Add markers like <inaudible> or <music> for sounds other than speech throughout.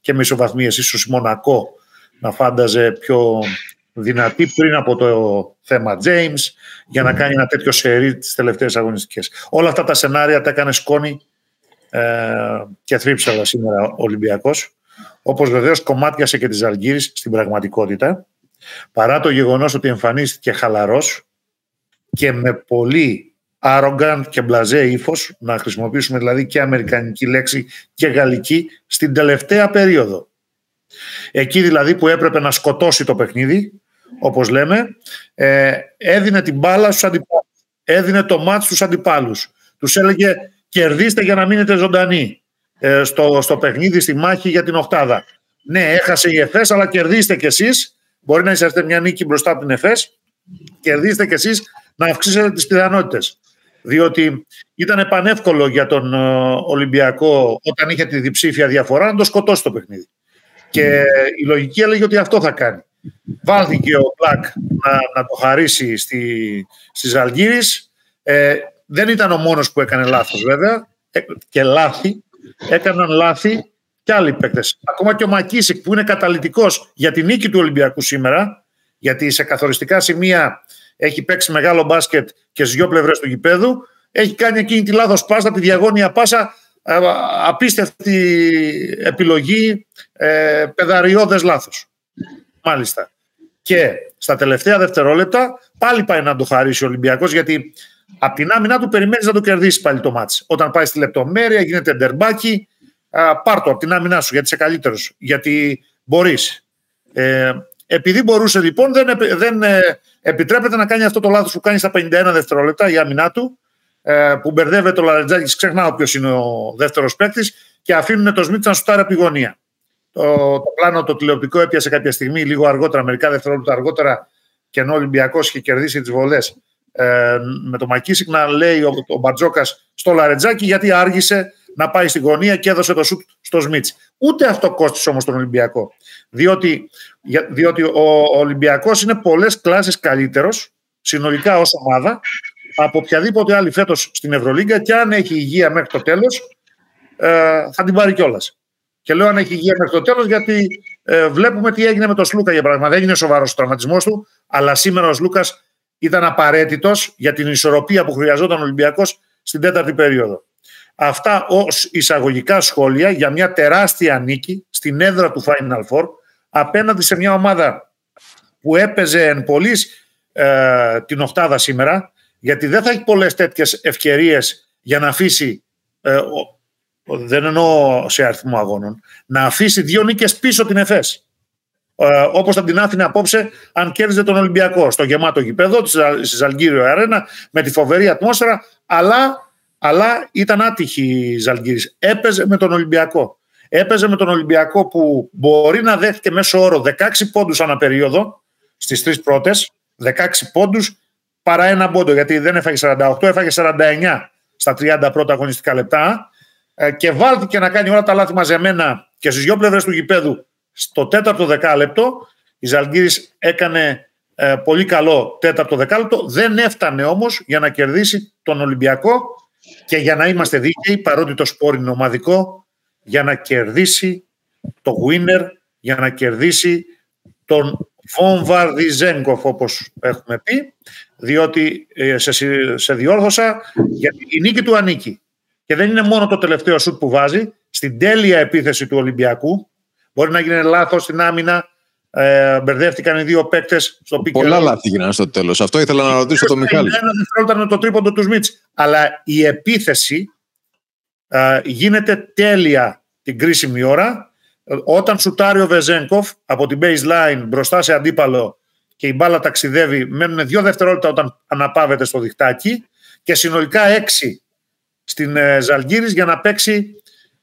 και με ισοβαθμίες. Ίσως η Μονακό να φάνταζε πιο δυνατή πριν από το θέμα James για να κάνει ένα τέτοιο σερί τις τελευταίες αγωνιστικές. Όλα αυτά τα σενάρια τα έκανε σκόνη ε, και θρύψαλα σήμερα ο Ολυμπιακός όπως βεβαίως κομμάτιασε και τη Αλγύρης στην πραγματικότητα παρά το γεγονός ότι εμφανίστηκε χαλαρός και με πολύ arrogant και μπλαζέ ύφος, να χρησιμοποιήσουμε δηλαδή και αμερικανική λέξη και γαλλική, στην τελευταία περίοδο. Εκεί δηλαδή που έπρεπε να σκοτώσει το παιχνίδι, όπως λέμε, ε, έδινε την μπάλα στους αντιπάλους, έδινε το μάτς στους αντιπάλους. Τους έλεγε κερδίστε για να μείνετε ζωντανοί ε, στο, στο παιχνίδι, στη μάχη για την οχτάδα. Ναι, έχασε η ΕΦΕΣ, αλλά κερδίστε κι εσείς. Μπορεί να είσαστε μια νίκη μπροστά από την ΕΦΕΣ. Κερδίστε κι εσείς να αυξήσετε τις πιθανότητες διότι ήταν πανεύκολο για τον ε, Ολυμπιακό όταν είχε τη διψήφια διαφορά να το σκοτώσει το παιχνίδι. Και η λογική έλεγε ότι αυτό θα κάνει. Βάλθηκε ο Πλάκ να, να το χαρίσει στη, στις Αλγύρης. Ε, δεν ήταν ο μόνος που έκανε λάθος βέβαια ε, και λάθη. Έκαναν λάθη και άλλοι παίκτες. Ακόμα και ο Μακίσικ που είναι καταλητικός για την νίκη του Ολυμπιακού σήμερα γιατί σε καθοριστικά σημεία έχει παίξει μεγάλο μπάσκετ και στις δυο πλευρές του γηπέδου. Έχει κάνει εκείνη τη λάθος πάσα, τη διαγώνια πάσα. Απίστευτη επιλογή, ε, πεδαριώδες λάθος. Μάλιστα. Και στα τελευταία δευτερόλεπτα πάλι πάει να το χαρίσει ο Ολυμπιακός γιατί από την άμυνα του περιμένεις να το κερδίσεις πάλι το μάτς. Όταν πάει στη λεπτομέρεια, γίνεται ντερμπάκι, πάρ το από την άμυνά σου γιατί είσαι καλύτερος. Γιατί μπορείς. Ε, επειδή μπορούσε λοιπόν, δεν, δεν ε, επιτρέπεται να κάνει αυτό το λάθος που κάνει στα 51 δευτερόλεπτα η άμυνά του, ε, που μπερδεύεται ο Λαρετζάκη, ξεχνάω ποιος είναι ο δεύτερος παίκτης, και αφήνουν το Σμιτ να σουτάρει από τη γωνία. Το, το πλάνο το τηλεοπτικό έπιασε κάποια στιγμή, λίγο αργότερα, μερικά δευτερόλεπτα αργότερα, και ενώ ο Ολυμπιακός είχε κερδίσει τις βολές ε, με το Μακίσικ, να λέει ο, ο Μπατζόκας στο Λαρετζάκη γιατί άργησε να πάει στη γωνία και έδωσε το σουτ στο Σμιτ. Ούτε αυτό κόστησε όμως τον Ολυμπιακό. Διότι, διότι ο Ολυμπιακός είναι πολλές κλάσεις καλύτερος συνολικά ως ομάδα από οποιαδήποτε άλλη φέτος στην Ευρωλίγκα και αν έχει υγεία μέχρι το τέλος ε, θα την πάρει κιόλας. Και λέω αν έχει υγεία μέχρι το τέλος γιατί ε, βλέπουμε τι έγινε με τον Σλούκα για παράδειγμα. Δεν έγινε σοβαρός ο τραυματισμός του αλλά σήμερα ο Σλούκας ήταν απαραίτητος για την ισορροπία που χρειαζόταν ο Ολυμπιακός στην τέταρτη περίοδο. Αυτά ως εισαγωγικά σχόλια για μια τεράστια νίκη στην έδρα του Final Four απέναντι σε μια ομάδα που έπαιζε εν πωλής, ε, την οχτάδα σήμερα, γιατί δεν θα έχει πολλές τέτοιες ευκαιρίες για να αφήσει, ε, δεν εννοώ σε αριθμό αγώνων, να αφήσει δύο νίκες πίσω την ΕΦΕΣ. Ε, όπως θα την άφηνε απόψε αν κέρδιζε τον Ολυμπιακό στο γεμάτο γηπέδο στη Ζαλγκύριο Αρένα με τη φοβερή ατμόσφαιρα αλλά, αλλά ήταν άτυχη η Ζαλγκύρης έπαιζε με τον Ολυμπιακό έπαιζε με τον Ολυμπιακό που μπορεί να δέχεται μέσω όρο 16 πόντους ανά περίοδο στις τρεις πρώτες, 16 πόντους παρά ένα πόντο, γιατί δεν έφαγε 48, έφαγε 49 στα 30 πρώτα αγωνιστικά λεπτά. Ε, και βάλθηκε να κάνει όλα τα λάθη μαζεμένα και στις δυο πλευρές του γηπέδου στο τέταρτο δεκάλεπτο. Η Ζαλγκύρης έκανε ε, πολύ καλό τέταρτο δεκάλεπτο, δεν έφτανε όμως για να κερδίσει τον Ολυμπιακό και για να είμαστε δίκαιοι, παρότι το σπορ είναι ομαδικό, για να κερδίσει το winner, για να κερδίσει τον Βομβαρδιζένκοφ όπως έχουμε πει, διότι ε, σε, σε διόρθωσα γιατί η νίκη του ανήκει. Και δεν είναι μόνο το τελευταίο σουτ που βάζει, στην τέλεια επίθεση του Ολυμπιακού, μπορεί να γίνει λάθος στην άμυνα, ε, μπερδεύτηκαν οι δύο παίκτες στο pick. Πολλά λάθη γίνανε στο τέλος. Αυτό ήθελα να ρωτήσω τον Μιχάλη. Ένας δευτερόλεπτο με το τρίποντο του Σμιτς. Αλλά η επίθεση γίνεται τέλεια την κρίσιμη ώρα. Όταν σουτάρει ο Βεζένκοφ από την baseline μπροστά σε αντίπαλο και η μπάλα ταξιδεύει, μένουν δύο δευτερόλεπτα όταν αναπαύεται στο διχτάκι και συνολικά έξι στην ε, Ζαλγύρης για να παίξει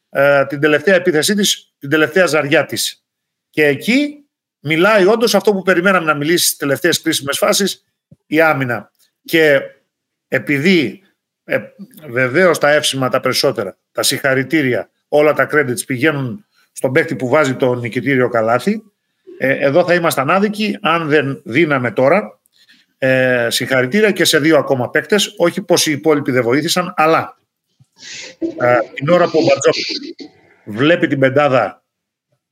ε, την τελευταία επίθεσή της, την τελευταία ζαριά της. Και εκεί μιλάει όντως αυτό που περιμέναμε να μιλήσει στις τελευταίες κρίσιμες φάσεις, η άμυνα. Και επειδή ε, βεβαίως τα εύσημα τα περισσότερα, τα συγχαρητήρια, όλα τα credits πηγαίνουν στον παίκτη που βάζει το νικητήριο καλάθι. Ε, εδώ θα ήμασταν άδικοι αν δεν δίναμε τώρα ε, συγχαρητήρια και σε δύο ακόμα παίκτες, όχι πως οι υπόλοιποι δεν βοήθησαν, αλλά ε, την ώρα που ο Μπατζόκ βλέπει την πεντάδα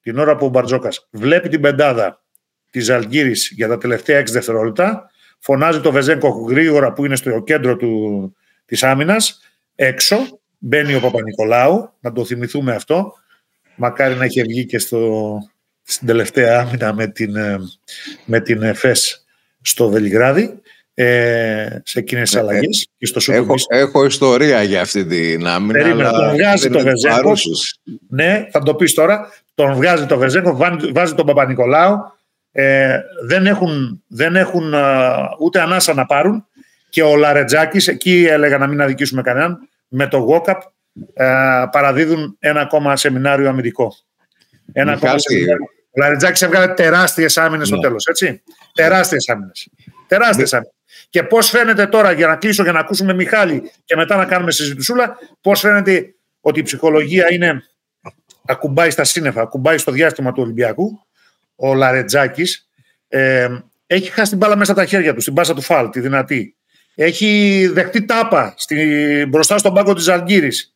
την ώρα που ο Μπαρτζόκας βλέπει την πεντάδα της Ζαλγκύρη για τα τελευταία 6 δευτερόλεπτα, φωνάζει το Βεζέγκο γρήγορα που είναι στο κέντρο του, της άμυνας, έξω, μπαίνει ο Παπα-Νικολάου, να το θυμηθούμε αυτό, μακάρι να είχε βγει και στο, στην τελευταία άμυνα με την, ε, με την ΕΦΕΣ στο Βελιγράδι ε, σε εκείνες τις αλλαγές και στο έχω, έχω ιστορία για αυτή την άμυνα. Περίμενα, τον βγάζει το Βεζέγκο. Ναι, θα το πεις τώρα. Τον βγάζει το Βεζέγκο, βάζει τον Παπα-Νικολάου. Ε, δεν έχουν, δεν έχουν ούτε ανάσα να πάρουν και ο Λαρετζάκης, εκεί έλεγα να μην αδικήσουμε κανέναν, με το Γόκαπ ε, παραδίδουν ένα ακόμα σεμινάριο αμυντικό. Ένα ακόμα σεμινάριο. Ο Λαρετζάκης έβγαλε τεράστιες άμυνες ναι. στο τέλος, έτσι. Τεράστιες άμυνες. Τεράστιες άμυνες. Και πώς φαίνεται τώρα, για να κλείσω και να ακούσουμε Μιχάλη και μετά να κάνουμε συζητησούλα, πώς φαίνεται ότι η ψυχολογία είναι. ακουμπάει στα σύννεφα, ακουμπάει στο διάστημα του Ολυμπιακού. Ο Λαρετζάκης ε, έχει χάσει την μπάλα μέσα τα χέρια του, στην πάσα του φάλ, τη δυνατή. Έχει δεχτεί τάπα στη, μπροστά στον πάγκο της Αλγύρης.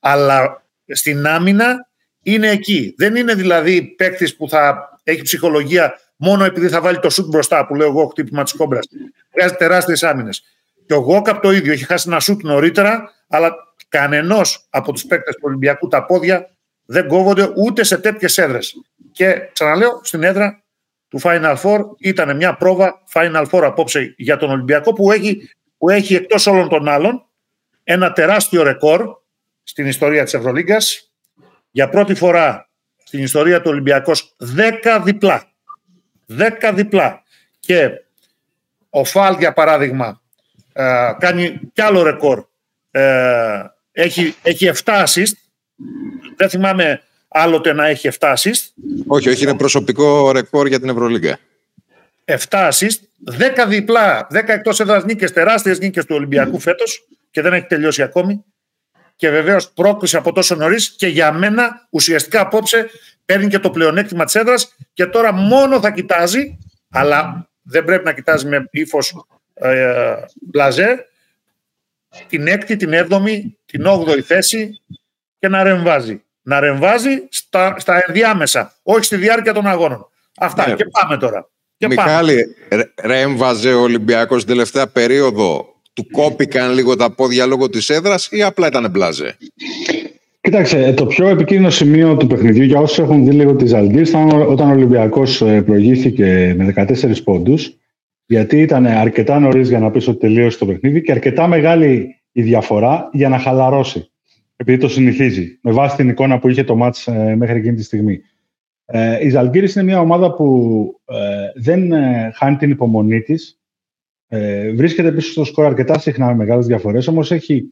Αλλά στην άμυνα είναι εκεί. Δεν είναι δηλαδή παίκτης που θα έχει ψυχολογία μόνο επειδή θα βάλει το σουτ μπροστά, που λέω εγώ χτύπημα της κόμπρας. Βγάζει τεράστιες άμυνες. Και ο Γόκαπ το ίδιο. Έχει χάσει ένα σουτ νωρίτερα, αλλά κανενός από τους παίκτες του Ολυμπιακού τα πόδια δεν κόβονται ούτε σε τέτοιες έδρες. Και ξαναλέω, στην έδρα του Final Four ήταν μια πρόβα Final Four απόψε για τον Ολυμπιακό που έχει, που έχει εκτός όλων των άλλων ένα τεράστιο ρεκόρ στην ιστορία της Ευρωλίγκας. Για πρώτη φορά στην ιστορία του Ολυμπιακός 10 διπλά. 10 διπλά. Και ο Φαλ, για παράδειγμα, ε, κάνει κι άλλο ρεκόρ. Ε, έχει, έχει 7 assist. Δεν θυμάμαι άλλοτε να έχει 7 assist. Όχι, όχι, είναι προσωπικό ρεκόρ για την Ευρωλίγκα. 7 assist, 10 διπλά, 10 εκτός έδρας νίκες, τεράστιες νίκες του Ολυμπιακού φέτος και δεν έχει τελειώσει ακόμη. Και βεβαίως πρόκληση από τόσο νωρίς και για μένα ουσιαστικά απόψε παίρνει και το πλεονέκτημα της έδρας και τώρα μόνο θα κοιτάζει, αλλά δεν πρέπει να κοιτάζει με ύφος ε, μπλαζέ, την έκτη, την έβδομη, την όγδοη θέση και να ρεμβάζει. Να ρεμβάζει στα, στα ενδιάμεσα, όχι στη διάρκεια των αγώνων. Αυτά ναι. και πάμε τώρα. Και Μιχάλη, πάμε. ρέμβαζε ο Ολυμπιακός την τελευταία περίοδο του κόπηκαν λίγο τα πόδια λόγω της έδρας ή απλά ήταν μπλάζε; Κοίταξε, το πιο επικίνδυνο σημείο του παιχνιδιού για όσους έχουν δει λίγο τη Ζαλγκύρη ήταν όταν ο Ολυμπιακός ε, προηγήθηκε με 14 πόντους, γιατί ήταν αρκετά νωρίς για να πεις ότι τελείωσε το παιχνίδι και αρκετά μεγάλη η διαφορά για να χαλαρώσει. Επειδή το συνηθίζει, με βάση την εικόνα που είχε το μάτς ε, μέχρι εκείνη τη στιγμή. Ε, η Ζαλγκύρης είναι μια ομάδα που δεν χάνει την υπομονή της. βρίσκεται πίσω στο σκορ αρκετά συχνά με μεγάλες διαφορές, όμως έχει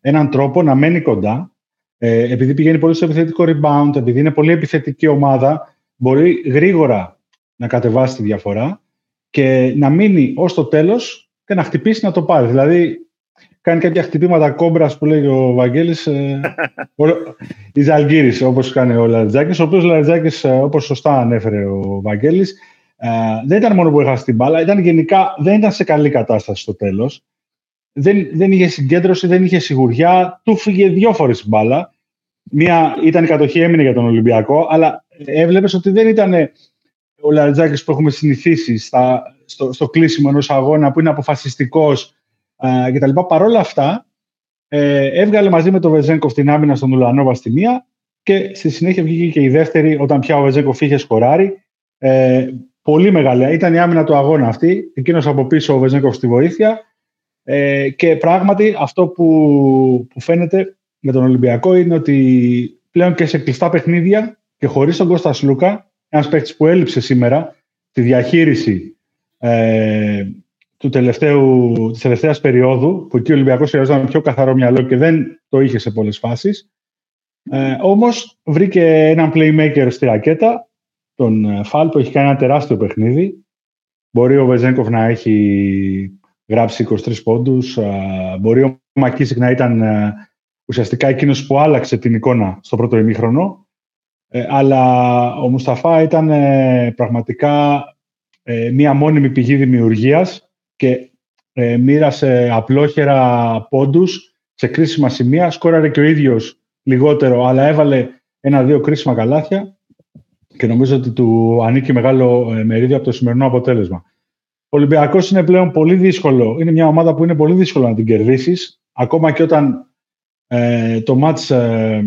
έναν τρόπο να μένει κοντά ε, επειδή πηγαίνει πολύ στο επιθετικό rebound, επειδή είναι πολύ επιθετική ομάδα, μπορεί γρήγορα να κατεβάσει τη διαφορά και να μείνει ως το τέλος και να χτυπήσει να το πάρει. Δηλαδή, κάνει κάποια χτυπήματα κόμπρας που λέει ο Βαγγέλης, ε, <laughs> η Ζαλγκύρης, όπως κάνει ο Λαριτζάκης, ο οποίος ο Λαριτζάκης, ε, όπως σωστά ανέφερε ο Βαγγέλης, ε, δεν ήταν μόνο που έχασε την μπάλα, ήταν γενικά, δεν ήταν σε καλή κατάσταση στο τέλος δεν, δεν είχε συγκέντρωση, δεν είχε σιγουριά. Του φύγε δύο φορές η μπάλα. Μία ήταν η κατοχή, έμεινε για τον Ολυμπιακό, αλλά έβλεπες ότι δεν ήταν ο Λαριτζάκης που έχουμε συνηθίσει στα, στο, στο κλείσιμο ενός αγώνα που είναι αποφασιστικός κτλ. Παρ' όλα αυτά, ε, έβγαλε μαζί με τον Βεζέγκοφ την άμυνα στον Ουλανόβα στη μία και στη συνέχεια βγήκε και η δεύτερη όταν πια ο Βεζέγκοφ είχε σκοράρει. Ε, πολύ μεγάλη. Ήταν η άμυνα του αγώνα αυτή. Εκείνος από πίσω ο Βεζέγκοφ στη βοήθεια. Ε, και πράγματι αυτό που, που φαίνεται με τον Ολυμπιακό είναι ότι πλέον και σε κλειστά παιχνίδια και χωρίς τον Κώστας Σλούκα, ένας παίκτης που έλειψε σήμερα τη διαχείριση ε, του τελευταίου, της τελευταίας περίοδου, που εκεί ο Ολυμπιακός χρειαζόταν πιο καθαρό μυαλό και δεν το είχε σε πολλές φάσεις. Ε, όμως βρήκε έναν playmaker στη ρακέτα, τον ε, Φαλ, που έχει κάνει ένα τεράστιο παιχνίδι. Μπορεί ο Βεζέγκοφ να έχει γράψει 23 πόντους. Μπορεί ο Μακίσικ να ήταν ε, ουσιαστικά εκείνος που άλλαξε την εικόνα στο πρώτο ημίχρονο. Ε, αλλά ο Μουσταφά ήταν ε, πραγματικά μία μόνιμη πηγή δημιουργίας και μοίρασε απλόχερα πόντους σε κρίσιμα σημεία. Σκόραρε και ο ίδιος λιγότερο, αλλά έβαλε ένα-δύο κρίσιμα καλάθια. και νομίζω ότι του ανήκει μεγάλο ε, μερίδιο από το σημερινό αποτέλεσμα. Ο Ολυμπιακός είναι πλέον πολύ δύσκολο. Είναι μια ομάδα που είναι πολύ δύσκολο να την κερδίσεις, ακόμα και όταν ε, το μάτς ε,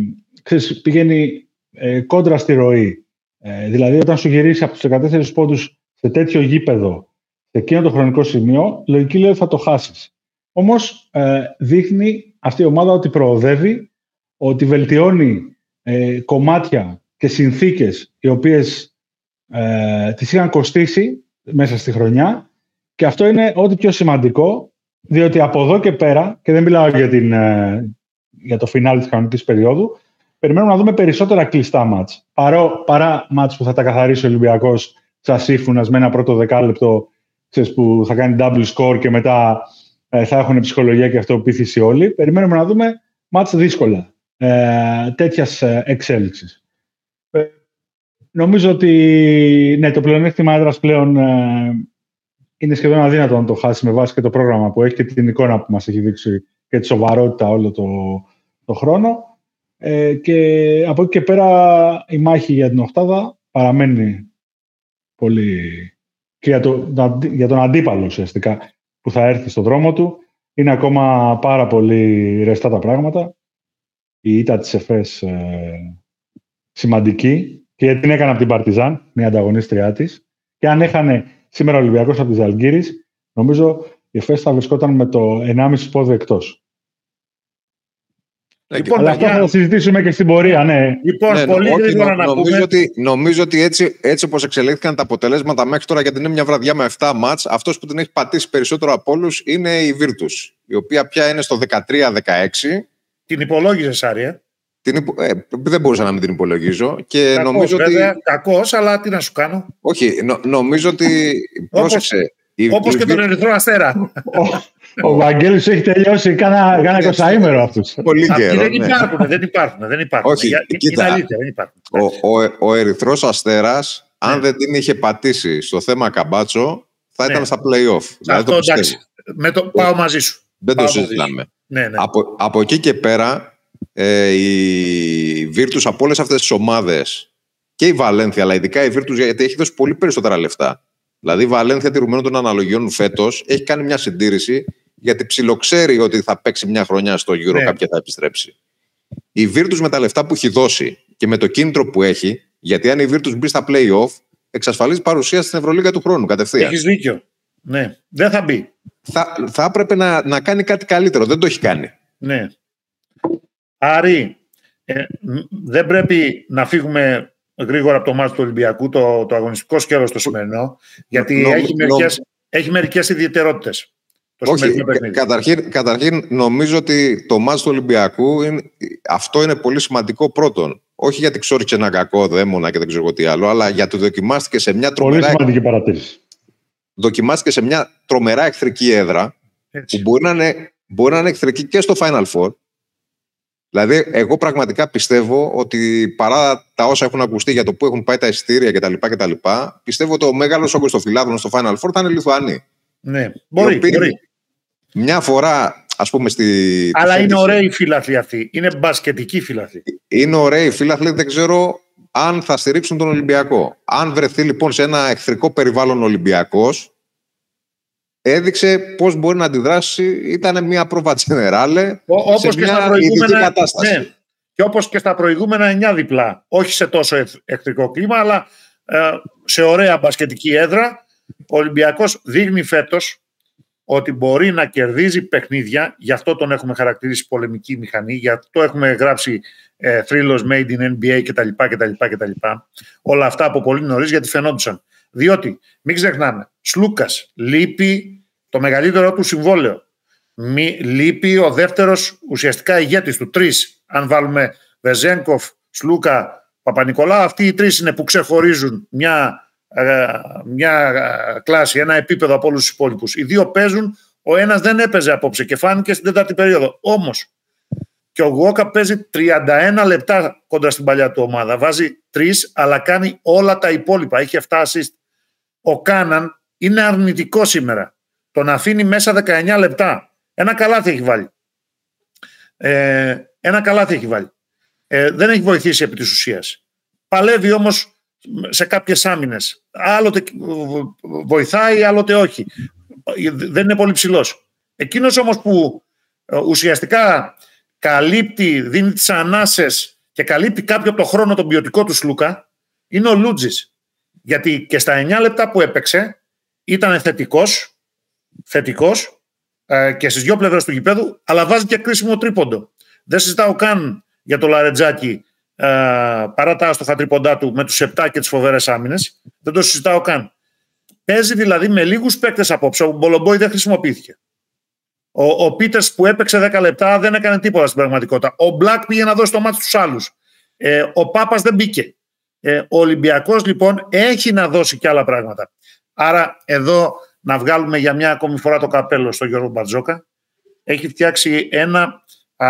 πηγαίνει ε, κόντρα στη ροή. Ε, δηλαδή, όταν σου γυρίσει από τους 14 πόντους σε τέτοιο γήπεδο, σε εκείνο το χρονικό σημείο, λογική λέει ότι θα το χάσεις. Όμως ε, δείχνει αυτή η ομάδα ότι προοδεύει, ότι βελτιώνει ε, κομμάτια και συνθήκες οι οποίες ε, τις είχαν κοστίσει μέσα στη χρονιά και αυτό είναι ό,τι πιο σημαντικό διότι από εδώ και πέρα, και δεν μιλάω για, την, ε, για το φινάλι της κανονικής περίοδου, περιμένουμε να δούμε περισσότερα κλειστά μάτς. Παρό, παρά μάτς που θα τα καθαρίσει ο Ολυμπιακός τσασίφουνας με ένα πρώτο δεκάλεπτο ξέρεις, που θα κάνει double score και μετά ε, θα έχουν ψυχολογία και αυτοπίθηση όλοι. Περιμένουμε να δούμε μάτς δύσκολα ε, τέτοιας ε, εξέλιξης. Ε, νομίζω ότι ναι, το πλεονέκτημα έδρας πλέον ε, είναι σχεδόν αδύνατο να το χάσεις με βάση και το πρόγραμμα που έχει και την εικόνα που μας έχει δείξει και τη σοβαρότητα όλο το, το χρόνο. Ε, και από εκεί και πέρα η μάχη για την οχτάδα παραμένει πολύ και για, το, για τον αντίπαλο ουσιαστικά που θα έρθει στον δρόμο του. Είναι ακόμα πάρα πολύ ρεστά τα πράγματα. Η ήττα της ΕΦΕΣ ε, σημαντική και την έκανε από την Παρτιζάν, μια ανταγωνίστριά της. Και αν έχανε σήμερα ο Ολυμπιακός από τη Ζαλγκύρης, νομίζω η ΕΦΕΣ θα βρισκόταν με το 1,5 πόδι εκτός. Ναι, λοιπόν, Αλλά αυτό θα συζητήσουμε και στην πορεία, ναι. Λοιπόν, Ναι, πολύ όχι, γρήγορα νο- να νομίζω, πούμε. ότι, νομίζω ότι έτσι, έτσι όπως εξελίχθηκαν τα αποτελέσματα μέχρι τώρα, γιατί είναι μια βραδιά με 7 μάτς, αυτός που την έχει πατήσει περισσότερο από όλους είναι η Virtus, η οποία πια είναι στο 13-16. Την υπολόγιζες, Άρη. Ε; Την υπο- ε, δεν μπορούσα να μην την υπολογίζω. Και Κακός, νομίζω βέβαια, ότι. κακός, αλλά τι να σου κάνω. Όχι, νο- νομίζω ότι. Όπως- πρόσεξε. η- Όπως η και Vir- τον Ερυθρό Αστέρα. <laughs> Ο Βαγγέλης έχει τελειώσει κάνα, κάνα Ναι, 20 αυτούς. Πολύ Αυτοί καιρό. δεν ναι. υπάρχουν, δεν υπάρχουν, δεν υπάρχουν. Όχι, Για- κοίτα. Είναι αλήθεια, δεν υπάρχουν. Ο, ο, ο Ερυθρός Αστέρας, αν Ναι. δεν την είχε πατήσει στο θέμα Καμπάτσο, θα Ναι. ήταν στα play-off. Δηλαδή Αυτό το πιστεύω. εντάξει. Με το, πάω μαζί σου. Δεν το Πάω μαζί συζητάμε. Ναι, ναι. Από, από εκεί και πέρα, ε, η Virtus από όλες αυτές τις ομάδες και η Βαλένθια, αλλά ειδικά η Virtus γιατί έχει δώσει πολύ περισσότερα λεφτά. Δηλαδή η Βαλένθια τηρουμένων των αναλογιών φέτος έχει κάνει μια συντήρηση γιατί ψιλοξέρει ότι θα παίξει μια χρονιά στο γύρο Ναι. κάποια θα επιστρέψει. Η Virtus με τα λεφτά που έχει δώσει και με το κίνητρο που έχει, γιατί αν η Virtus μπει στα play-off, εξασφαλίζει παρουσία στην Ευρωλίγα του χρόνου κατευθείαν. Έχεις δίκιο. Ναι, δεν θα μπει. Θα, θα έπρεπε να, να κάνει κάτι καλύτερο. Δεν το έχει κάνει. Ναι. Άρη, ε, μ, δεν πρέπει να φύγουμε γρήγορα από το μάτι του Ολυμπιακού, το, το αγωνιστικό σκέλος το σημερινό, γιατί Νο- έχει, νο- μερικές, έχει μερικές ιδιαιτερότητες. Το Όχι, σημερινό κα- παιχνίδι. καταρχήν, καταρχήν νομίζω ότι το μάτς του Ολυμπιακού είναι, αυτό είναι πολύ σημαντικό πρώτον. Όχι γιατί ξόριξε ένα κακό δαίμονα και δεν ξέρω εγώ τι άλλο, αλλά γιατί δοκιμάστηκε σε μια Πολύ τρομερά, σημαντική παρατήρηση. δοκιμάστηκε σε μια τρομερά εχθρική έδρα Έτσι. που μπορεί να, είναι, μπορεί να είναι εχθρική και στο Final Four. Δηλαδή, εγώ πραγματικά πιστεύω ότι παρά τα όσα έχουν ακουστεί για το που έχουν πάει τα εισιτήρια κτλ., κτλ., πιστεύω ότι ο μεγάλος όγκος των φιλάδων στο Final Four θα είναι Λιθουανοί. Ναι, μπορεί, οι οποίοι μπορεί. Μια φορά, ας πούμε, στη. Αλλά τη είναι φέτηση- ωραίοι οι φίλαθλοι αυτοί. Είναι μπασκετικοί φίλαθλοι. Είναι ωραίοι οι φίλαθλοι, δεν ξέρω αν θα στηρίξουν τον Ολυμπιακό. Αν βρεθεί λοιπόν σε ένα εχθρικό περιβάλλον Ολυμπιακός, έδειξε πώς μπορεί να αντιδράσει. Ήταν μια πρόβα τζενεράλε Ό- σε Όπως και στα μια ειδική προηγούμενα. κατάσταση. Ναι, και όπως και στα προηγούμενα εννιά διπλά. Όχι σε τόσο εχ- εχθρικό κλίμα, αλλά ε, σε ωραία μπασκετική έδρα. Ο Ολυμπιακός δείχνει φέτος ότι μπορεί να κερδίζει παιχνίδια, γι' αυτό τον έχουμε χαρακτηρίσει πολεμική μηχανή, γι' αυτό έχουμε γράψει ε, θρύλος made in NBA κτλ, κτλ, κτλ. Όλα αυτά από πολύ νωρίς γιατί φαινόντουσαν. Διότι, μην ξεχνάμε, Σλούκας λείπει το μεγαλύτερο του συμβόλαιο. Μη, λείπει ο δεύτερος ουσιαστικά ηγέτης του, τρεις. Αν βάλουμε Βεζένκοφ, Σλούκα, Παπα-Νικολάου, αυτοί οι τρεις είναι που ξεχωρίζουν μια, ε, μια ε, κλάση, ένα επίπεδο από όλους τους υπόλοιπους. Οι δύο παίζουν, ο ένας δεν έπαιζε απόψε και φάνηκε στην τέταρτη περίοδο. Όμως, και ο Γουόκα παίζει 31 λεπτά κοντά στην παλιά του ομάδα. Βάζει τρεις, αλλά κάνει όλα τα υπόλοιπα. Έχει 7 assist. Ο Κάναν είναι αρνητικό σήμερα. Τον αφήνει μέσα 19 λεπτά. Ένα καλάθι έχει βάλει. Ε, ένα καλάθι έχει βάλει. Ε, δεν έχει βοηθήσει επί της ουσίας. Παλεύει όμως σε κάποιες άμυνες. Άλλοτε βοηθάει, άλλοτε όχι. Δεν είναι πολύ ψηλός. Εκείνος όμως που ε, ουσιαστικά καλύπτει, δίνει τις ανάσες και καλύπτει κάποιο από το χρόνο τον ποιοτικό του Σλούκα είναι ο Λούτζης. Γιατί και στα 9 λεπτά που έπαιξε ήταν θετικός, θετικός ε, και στις δυο πλευρές του γηπέδου, αλλά βάζει και κρίσιμο τρίποντο. Δεν συζητάω καν για το Λαρετζάκι ε, παρά τα άστοχα τρίποντά του με τους 7 και τις φοβερές άμυνες. Δεν το συζητάω καν. Παίζει δηλαδή με λίγους παίκτες απόψε. Ο Μπολομπόη δεν χρησιμοποιήθηκε. Ο, ο Πίτερς που έπαιξε 10 λεπτά δεν έκανε τίποτα στην πραγματικότητα. Ο Μπλακ πήγε να δώσει το μάτι στους άλλους. Ε, ο Πάπας δεν μπήκε. Ε, ο Ολυμπιακός λοιπόν έχει να δώσει και άλλα πράγματα. Άρα εδώ να βγάλουμε για μια ακόμη φορά το καπέλο στο Γιώργο Μπαρτζόκα. Έχει φτιάξει ένα α,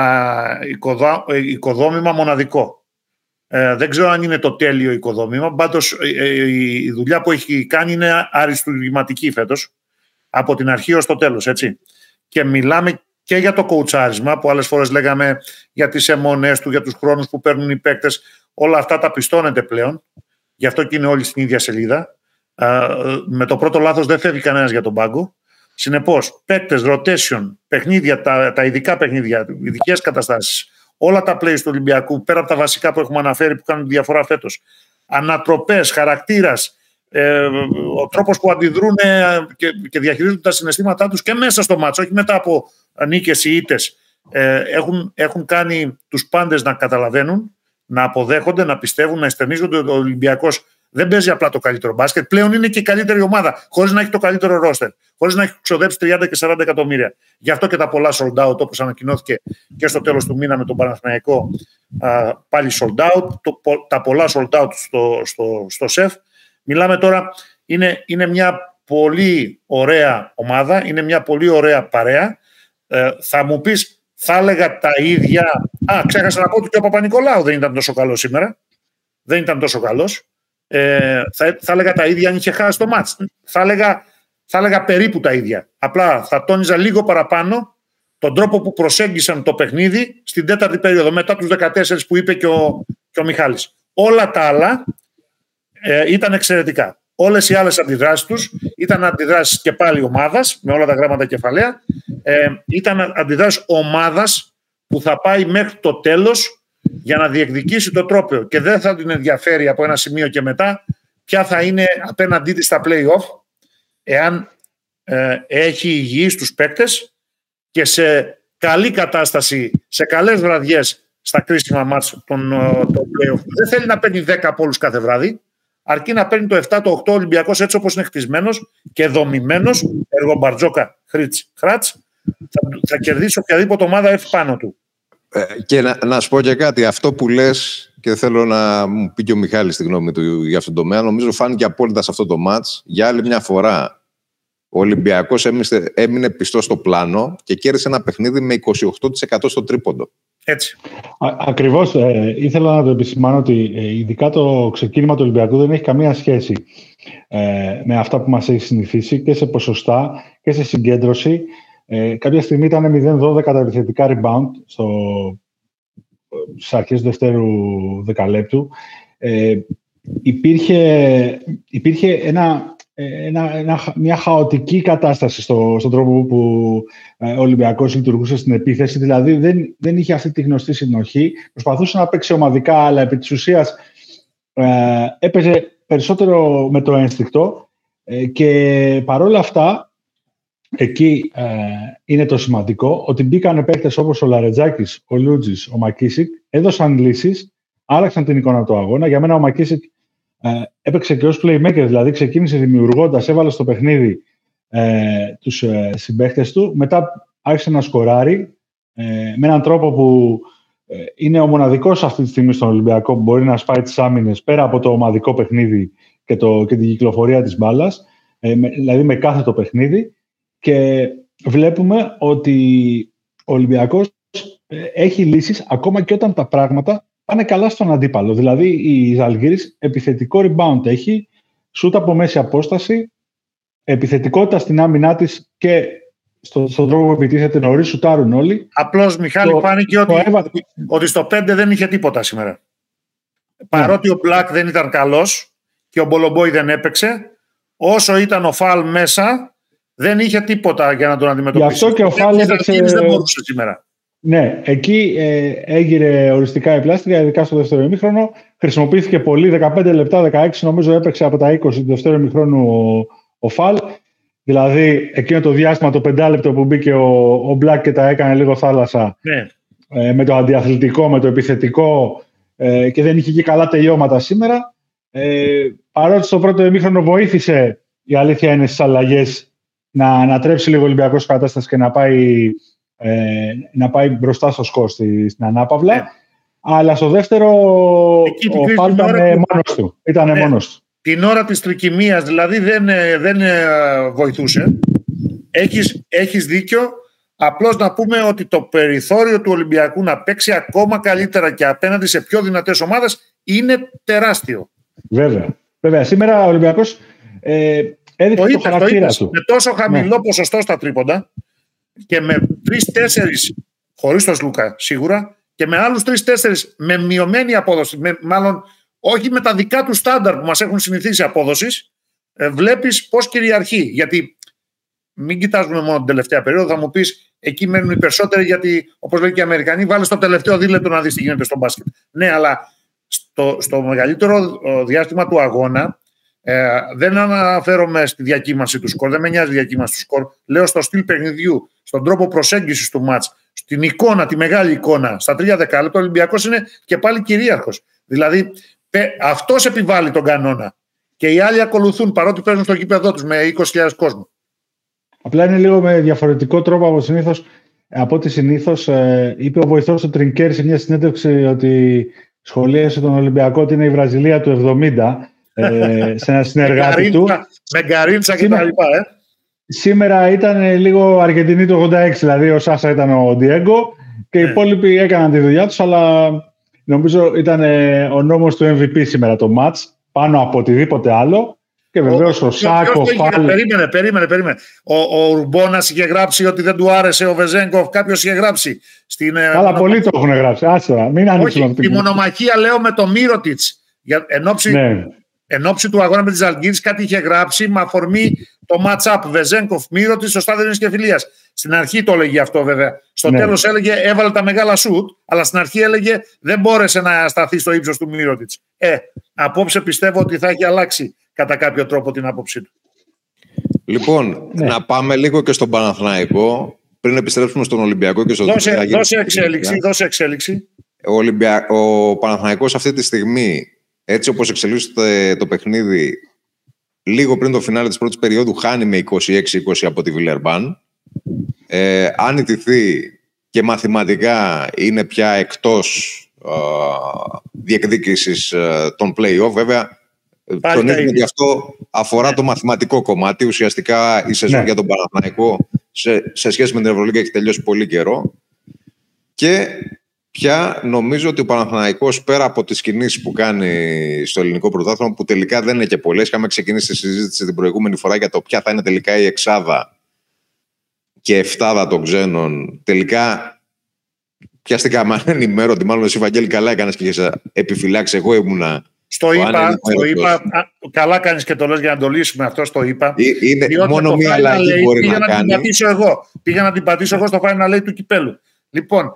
ε, οικοδόμημα μοναδικό. Ε, δεν ξέρω αν είναι το τέλειο οικοδόμημα. Πάντως ε, ε, η δουλειά που έχει κάνει είναι αριστουργηματική φέτος. Από την αρχή ως το τέλος, έτσι και μιλάμε και για το κοουτσάρισμα που άλλες φορές λέγαμε για τις αιμονές του, για τους χρόνους που παίρνουν οι παίκτες. Όλα αυτά τα πιστώνεται πλέον. Γι' αυτό και είναι όλοι στην ίδια σελίδα. Με το πρώτο λάθος δεν φεύγει κανένας για τον πάγκο. Συνεπώς, παίκτες, rotation, παιχνίδια, τα, τα ειδικά παιχνίδια, ειδικές καταστάσεις, όλα τα plays του Ολυμπιακού, πέρα από τα βασικά που έχουμε αναφέρει που κάνουν διαφορά φέτος, ανατροπές, χαρακτήρας, ε, ο τρόπος που αντιδρούν και, και διαχειρίζονται τα συναισθήματά τους και μέσα στο μάτσο, όχι μετά από νίκες ή ήττες, ε, έχουν, έχουν κάνει τους πάντες να καταλαβαίνουν, να αποδέχονται, να πιστεύουν, να εστερνίζονται ότι ο Ολυμπιακός δεν παίζει απλά το καλύτερο μπάσκετ. Πλέον είναι και η καλύτερη ομάδα, χωρίς να έχει το καλύτερο ρόστερ, χωρίς να έχει ξοδέψει 30 και 40 εκατομμύρια. Γι' αυτό και τα πολλά sold out, όπως ανακοινώθηκε και στο τέλος του μήνα με τον Παναθηναϊκό, πάλι sold out. Το, τα πολλά sold out στο, στο, στο ΣΕΦ. Μιλάμε τώρα, είναι, είναι μια πολύ ωραία ομάδα, είναι μια πολύ ωραία παρέα. Ε, θα μου πεις, θα έλεγα τα ίδια... Α, ξέχασα να πω ότι και ο Παπα-Νικολάου δεν ήταν τόσο καλός σήμερα. Δεν ήταν τόσο καλός. Ε, θα, θα έλεγα τα ίδια αν είχε χάσει το μάτς. Θα έλεγα, θα έλεγα περίπου τα ίδια. Απλά θα τόνιζα λίγο παραπάνω τον τρόπο που προσέγγισαν το παιχνίδι στην τέταρτη περίοδο, μετά τους 14 που είπε και ο, και ο Μιχάλης. Όλα τα άλλα ε, ήταν εξαιρετικά. Όλες οι άλλες αντιδράσεις τους ήταν αντιδράσεις και πάλι ομάδας, με όλα τα γράμματα κεφαλαία, ε, ήταν αντιδράσεις ομάδας που θα πάει μέχρι το τέλος για να διεκδικήσει το τρόπαιο και δεν θα την ενδιαφέρει από ένα σημείο και μετά ποια θα είναι απέναντί της στα play-off εάν ε, έχει υγιείς τους παίκτες και σε καλή κατάσταση, σε καλές βραδιές στα κρίσιμα μάτς των, ε, των play-off. Δεν θέλει να παίρνει 10 από όλους κάθε βράδυ, αρκεί να παίρνει το 7, το 8 Ολυμπιακός έτσι όπως είναι χτισμένος και δομημένος, έργο Μπαρτζόκα, Χρήτ, Χράτς, θα, θα κερδίσει οποιαδήποτε ομάδα έρθει πάνω του. Ε, και να, να σου πω και κάτι, αυτό που λες και θέλω να μου πει και ο Μιχάλης τη γνώμη του για αυτόν τον τομέα, νομίζω φάνηκε απόλυτα σε αυτό το ματ. Για άλλη μια φορά, ο Ολυμπιακός έμεινε πιστός στο πλάνο και κέρδισε ένα παιχνίδι με 28% στο τρίποντο. Έτσι. Ακριβώς. Ε, ήθελα να το επισημάνω ότι ε, ειδικά το ξεκίνημα του Ολυμπιακού δεν έχει καμία σχέση ε, με αυτά που μας έχει συνηθίσει και σε ποσοστά και σε συγκέντρωση. Ε, κάποια στιγμή ήταν 0-12 τα επιθετικά rebound στο, στις αρχές του δεύτερου δεκαλέπτου. Ε, υπήρχε, υπήρχε ένα ένα, ένα, μια χαοτική κατάσταση στο, στον τρόπο που ε, ο Ολυμπιακός λειτουργούσε στην επίθεση. Δηλαδή δεν, δεν είχε αυτή τη γνωστή συνοχή. Προσπαθούσε να παίξει ομαδικά, αλλά επί της ουσίας ε, έπαιζε περισσότερο με το ένστικτο ε, και παρόλα αυτά εκεί ε, είναι το σημαντικό ότι μπήκαν παίκτες όπως ο Λαρετζάκης, ο Λούτζης, ο Μακίσικ, έδωσαν λύσεις, άλλαξαν την εικόνα του αγώνα. Για μένα ο Μακίσικ ε, έπαιξε και ως playmaker, δηλαδή ξεκίνησε δημιουργώντας, έβαλε στο παιχνίδι ε, τους ε, συμπαίχτες του, μετά άρχισε να σκοράρει ε, με έναν τρόπο που ε, είναι ο μοναδικός αυτή τη στιγμή στον Ολυμπιακό που μπορεί να σπάει τις άμυνες πέρα από το ομαδικό παιχνίδι και, το, και την κυκλοφορία της μπάλας, ε, δηλαδή με κάθε το παιχνίδι και βλέπουμε ότι ο Ολυμπιακός έχει λύσεις ακόμα και όταν τα πράγματα πάνε καλά στον αντίπαλο. Δηλαδή η Ζαλγκύρης επιθετικό rebound έχει, σούτ από μέση απόσταση, επιθετικότητα στην άμυνά της και στο, στον τρόπο που επιτίθεται νωρίς σουτάρουν όλοι. Απλώς, Μιχάλη, το, φάνηκε ότι, ότι στο 5 δεν είχε τίποτα σήμερα. Ναι. Παρότι ο Μπλακ δεν ήταν καλός, και ο Μπολομπόη δεν έπαιξε, όσο ήταν ο Φαλ μέσα, δεν είχε τίποτα για να τον αντιμετωπίσει. Γι' αυτό και ο Φαλ έπαιξε... Δεν μπορούσε σήμερα. Ναι, εκεί ε, έγειρε οριστικά η πλάστηκα, ειδικά στο δεύτερο ημίχρονο. Χρησιμοποιήθηκε πολύ, 15 λεπτά, 16 νομίζω έπαιξε από τα 20 του δεύτερου ημίχρονου ο, ο Φαλ. Δηλαδή, εκείνο το διάστημα, το πεντάλεπτο που μπήκε ο, ο Μπλακ και τα έκανε λίγο θάλασσα, ναι. ε, με το αντιαθλητικό, με το επιθετικό ε, και δεν είχε και καλά τελειώματα σήμερα. Ε, παρότι στο πρώτο ημίχρονο βοήθησε, η αλήθεια είναι στις αλλαγές να ανατρέψει λίγο ο Ολυμπιακός κατάσταση και να πάει, ε, να πάει μπροστά στο σκορ στην Ανάπαυλα. Ναι. Αλλά στο δεύτερο ο Πάλ ήταν μόνος του. Ήταν ναι. μόνος του την ώρα της τρικυμίας, δηλαδή δεν, ε, δεν ε, βοηθούσε. Έχεις, έχεις δίκιο. Απλώς να πούμε ότι το περιθώριο του Ολυμπιακού να παίξει ακόμα καλύτερα και απέναντι σε πιο δυνατές ομάδες είναι τεράστιο. Βέβαια. Βέβαια. Σήμερα ο Ολυμπιακός ε, έδειξε το, το χαρακτήρα το του. Με τόσο χαμηλό ναι. ποσοστό στα τρίποντα και με τρει-τέσσερι χωρίς τον Σλούκα σίγουρα και με άλλους τρει-τέσσερι με μειωμένη απόδοση, με, μάλλον όχι με τα δικά του στάνταρ που μας έχουν συνηθίσει απόδοσης, ε, βλέπεις πώς κυριαρχεί. Γιατί μην κοιτάζουμε μόνο την τελευταία περίοδο, θα μου πεις εκεί μένουν οι περισσότεροι γιατί όπως λέει και οι Αμερικανοί βάλει το τελευταίο δίλεπτο να δεις τι γίνεται στο μπάσκετ. Ναι, αλλά στο, στο μεγαλύτερο διάστημα του αγώνα ε, δεν αναφέρομαι στη διακύμανση του σκορ, δεν με νοιάζει η διακύμανση του σκορ. Λέω στο στυλ παιχνιδιού, στον τρόπο προσέγγισης του μάτς, στην εικόνα, τη μεγάλη εικόνα. Στα τρία δεκάλεπτα ο Ολυμπιακός είναι και πάλι κυρίαρχος. Δηλαδή αυτός επιβάλλει τον κανόνα. Και οι άλλοι ακολουθούν παρότι παίζουν στο γήπεδό τους με 20.000 κόσμο. Απλά είναι λίγο με διαφορετικό τρόπο από συνήθως. Από ό,τι συνήθως ε, είπε ο βοηθός του Τρινκέρ σε μια συνέντευξη ότι σχολίασε τον Ολυμπιακό ότι είναι η Βραζιλία του 70 ε, σε ένα συνεργάτη του. Με γκαρίτσα και τα λοιπά, ε. Σήμερα ήταν λίγο Αργεντινή του 86, δηλαδή ο Σάσα ήταν ο Διέγκο και οι ναι. υπόλοιποι έκαναν τη δουλειά τους, αλλά Νομίζω ήταν ε, ο νόμος του MVP σήμερα το μάτς, πάνω από οτιδήποτε άλλο. Και βεβαίως ο, ο Σάκος. Περίμενε, περίμενε, περίμενε. Ο, ο Ρουμπόνας είχε γράψει ότι δεν του άρεσε ο Βεζέγκοφ. Κάποιος είχε γράψει. Στην, ε, Καλά, πολλοί το έχουν γράψει. Άστα, μην Όχι, τη μονομαχία λέω με το Μύρωτιτς. Εν ώψη ναι εν ώψη του αγώνα με τη Αλγύρη, κάτι είχε γράψει με αφορμή το match-up Βεζέγκοφ Μύρο στο στάδιο και φιλίας. Στην αρχή το έλεγε αυτό βέβαια. Στο ναι. τέλος έλεγε έβαλε τα μεγάλα σουτ, αλλά στην αρχή έλεγε δεν μπόρεσε να σταθεί στο ύψος του Μύρωτιτ. Ε, απόψε πιστεύω ότι θα έχει αλλάξει κατά κάποιο τρόπο την άποψή του. Λοιπόν, ναι. να πάμε λίγο και στον Παναθηναϊκό πριν επιστρέψουμε στον Ολυμπιακό και στον δώσε, δώσε εξέλιξη, δώσε εξέλιξη. Ο, Ολυμπια... ο Παναθηναϊκός αυτή τη στιγμή έτσι όπως εξελίσσεται το παιχνίδι λίγο πριν το φινάλε της πρώτης περίοδου χάνει με 26-20 από τη Βιλερμπάν. Ε, αν ιτηθεί και μαθηματικά είναι πια εκτός ε, διεκδίκησης ε, των play-off βέβαια τονίζουμε ότι αυτό αφορά το μαθηματικό κομμάτι ουσιαστικά η σεζόν ναι. για τον Παναθηναϊκό σε, σε σχέση με την Ευρωλίγα έχει τελειώσει πολύ καιρό και πια νομίζω ότι ο Παναθηναϊκός πέρα από τις κινήσεις που κάνει στο ελληνικό πρωτάθλημα που τελικά δεν είναι και πολλές είχαμε ξεκινήσει τη συζήτηση την προηγούμενη φορά για το ποια θα είναι τελικά η εξάδα και εφτάδα των ξένων τελικά πιάστηκα με ενημέρωτη μάλλον εσύ Βαγγέλη καλά έκανες και είχες επιφυλάξει εγώ ήμουνα στο είπα, στο είπα καλά κάνεις και το λες για να το λύσουμε αυτό, στο είπα. Ε, είναι μόνο μία αλλαγή μπορεί να, να, κάνει. Την πατήσω εγώ. Πήγα να την πατήσω εγώ στο Final Eight του κυπέλου. Λοιπόν, ε,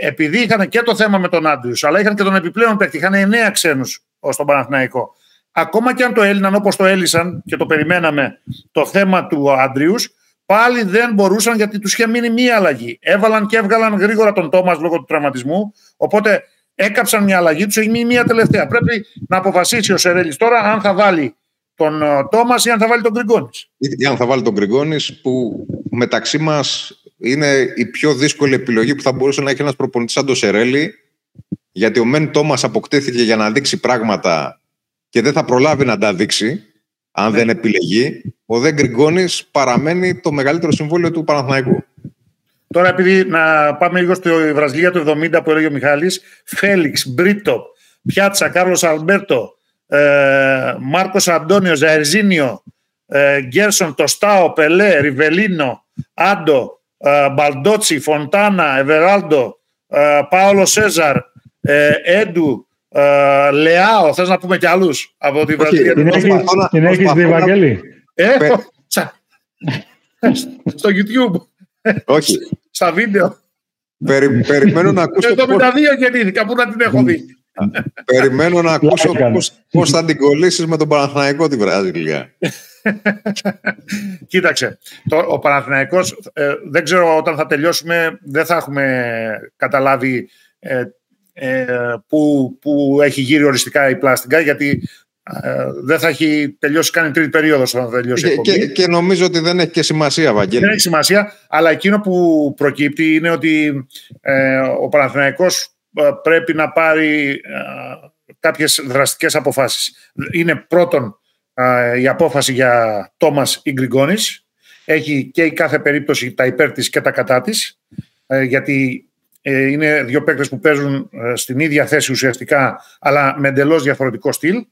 επειδή είχαν και το θέμα με τον Άντριους, αλλά είχαν και τον επιπλέον παίκτη, είχαν εννέα ξένους ως τον Παναθηναϊκό. Ακόμα και αν το έλυναν όπως το έλυσαν και το περιμέναμε το θέμα του Άντριους, πάλι δεν μπορούσαν γιατί τους είχε μείνει μία αλλαγή. Έβαλαν και έβγαλαν γρήγορα τον Τόμας λόγω του τραυματισμού. Οπότε έκαψαν μια αλλαγή, τους έχει μείνει μία τελευταία. Πρέπει να αποφασίσει ο Σερέλης τώρα αν θα βάλει τον ε, Τόμας ή αν θα βάλει τον Γκριγκόνης. Ή αν θα βάλει τον Γκριγκόνης που μεταξύ μας είναι η πιο δύσκολη επιλογή που θα μπορούσε να έχει ένας προπονητής σαν το Σερέλη. Γιατί ο Μεν Τόμας αποκτήθηκε για να δείξει πράγματα και δεν θα προλάβει να τα δείξει, αν δεν επιλεγεί. Ο Δε Γκριγκόνης παραμένει το μεγαλύτερο συμβόλαιο του Παναθηναϊκού. Τώρα, επειδή να πάμε λίγο στη Βραζιλία του 70 που έλεγε ο Μιχάλης, Φέληξ, Μπρίτο, Πιάτσα, Κάρλος Αλμπέρτο, ε, Μάρκος Αντώνιο, Ζαερζίνιο, ε, Γκέρσον, Τοστάο, Πελέ, Ριβελίνο, Άντο, ε, Μπαλντότσι, Φοντάνα, Εβεράλντο, ε, Πάολο Σέζαρ, ε, Έντου, Ε, Λεάο, θες να πούμε κι άλλους από τη Βραζιλία. Την έχεις δει, Βαγγέλη; Ε, στο YouTube. Όχι. <laughs> Στα βίντεο. Περι, περιμένω να ακούσω. Το 72 γεννήθηκα, πού να την έχω δει. Περιμένω να ακούσω πώς, θα την κολλήσεις με τον Παναθηναϊκό τη Βραζιλία. <laughs> <laughs> Κοίταξε, το, ο Παναθηναϊκός ε, δεν ξέρω όταν θα τελειώσουμε δεν θα έχουμε καταλάβει ε, ε, που, που έχει γύρει οριστικά η πλάστικα γιατί ε, δεν θα έχει τελειώσει καν η τρίτη περίοδος όταν θα τελειώσει και, και, και, νομίζω ότι δεν έχει και σημασία, Βαγγέλη. Δεν έχει σημασία, αλλά εκείνο που προκύπτει είναι ότι ε, ο Παναθηναϊκός ε, πρέπει να πάρει ε, κάποιες δραστικές αποφάσεις. Είναι πρώτον η απόφαση για Τόμας Ιγκριγκόνης. Έχει και η κάθε περίπτωση τα υπέρ της και τα κατά της, γιατί είναι δύο παίκτες που παίζουν στην ίδια θέση ουσιαστικά, αλλά με εντελώς διαφορετικό στυλ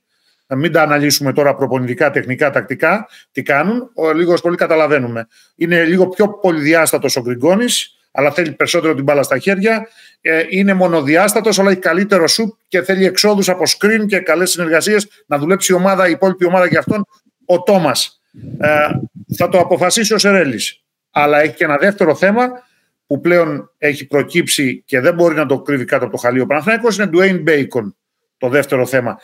να μην τα αναλύσουμε τώρα προπονητικά, τεχνικά, τακτικά, τι κάνουν. Λίγος πολύ καταλαβαίνουμε. Είναι λίγο πιο πολυδιάστατος ο Γκριγκόνης, αλλά θέλει περισσότερο την μπάλα στα χέρια. Ε, είναι μονοδιάστατος, αλλά έχει καλύτερο σουτ και θέλει εξόδους από screen και καλές συνεργασίες να δουλέψει η ομάδα, η υπόλοιπη ομάδα για αυτόν. Ο Τόμας. Ε, θα το αποφασίσει ο Σερέλης. Αλλά έχει και ένα δεύτερο θέμα που πλέον έχει προκύψει και δεν μπορεί να το κρύβει κάτω από το χαλίο Παναθηναϊκός είναι Dwayne Bacon το δεύτερο θέμα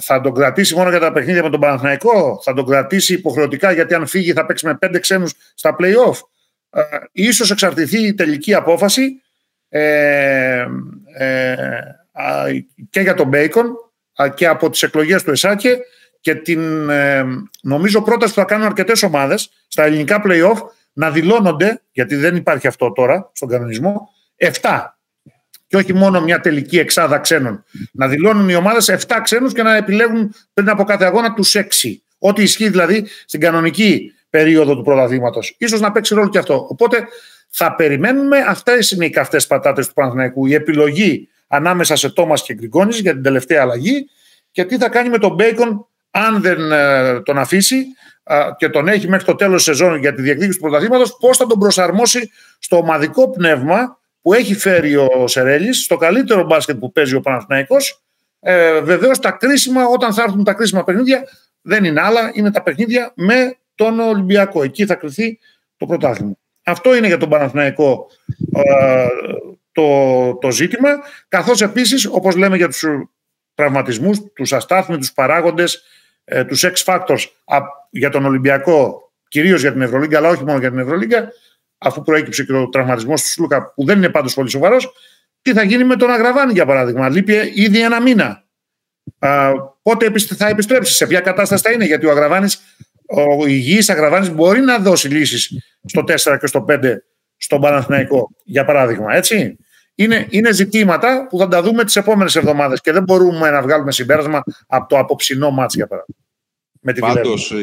θα τον κρατήσει μόνο για τα παιχνίδια με τον Παναθηναϊκό, θα τον κρατήσει υποχρεωτικά γιατί αν φύγει θα παίξει με πέντε ξένους στα play-off; Ε, ίσως εξαρτηθεί η τελική απόφαση ε, ε, και για τον Μπέικον και από τις εκλογές του ΕΣΑΚΕ και την ε, νομίζω πρόταση που θα κάνουν αρκετές ομάδες στα ελληνικά play-off να δηλώνονται, γιατί δεν υπάρχει αυτό τώρα στον κανονισμό, 7 και όχι μόνο μια τελική εξάδα ξένων. Να δηλώνουν οι ομάδες 7 ξένους και να επιλέγουν πριν από κάθε αγώνα τους 6. Ό,τι ισχύει δηλαδή στην κανονική περίοδο του πρωταθλήματος. σω να παίξει ρόλο και αυτό. Οπότε θα περιμένουμε. Αυτέ είναι οι καυτές πατάτες του Παναθηναϊκού. Η επιλογή ανάμεσα σε Τόμας και Γκριγκόνης για την τελευταία αλλαγή και τι θα κάνει με τον Μπέικον αν δεν ε, τον αφήσει ε, και τον έχει μέχρι το τέλος της σεζόν για τη διεκδίκηση του πρωταθλήματος, πώς θα τον προσαρμόσει στο ομαδικό πνεύμα που έχει φέρει ο Σερέλης στο καλύτερο μπάσκετ που παίζει ο Παναθηναϊκός. Ε, Βεβαίως τα κρίσιμα, όταν θα έρθουν τα κρίσιμα παιχνίδια, δεν είναι άλλα, είναι τα παιχνίδια με τον Ολυμπιακό. Εκεί θα κρυθεί το πρωτάθλημα. Αυτό είναι για τον Παναθηναϊκό ε, το, το ζήτημα, καθώς επίσης, όπως λέμε για τους τραυματισμούς, τους αστάθμιτους παράγοντες, ε, τους X-Factors για τον Ολυμπιακό, κυρίως για την Ευρωλίγκα, αλλά όχι μόνο για την Ευρωλίγκα, αφού προέκυψε και ο τραυματισμός του Σλούκα, που δεν είναι πάντως πολύ σοβαρός, τι θα γίνει με τον Αγραβάνη, για παράδειγμα. Λείπει ήδη ένα μήνα. Α, πότε θα επιστρέψει, σε ποια κατάσταση θα είναι, γιατί ο Αγραβάνης, ο υγιής Αγραβάνης μπορεί να δώσει λύσεις στο 4 και στο 5 στον Παναθηναϊκό, για παράδειγμα. Έτσι; Είναι, είναι ζητήματα που θα τα δούμε τις επόμενες εβδομάδες και δεν μπορούμε να βγάλουμε συμπέρασμα από το απόψινό μάτς, για παράδειγμα. Πάντως,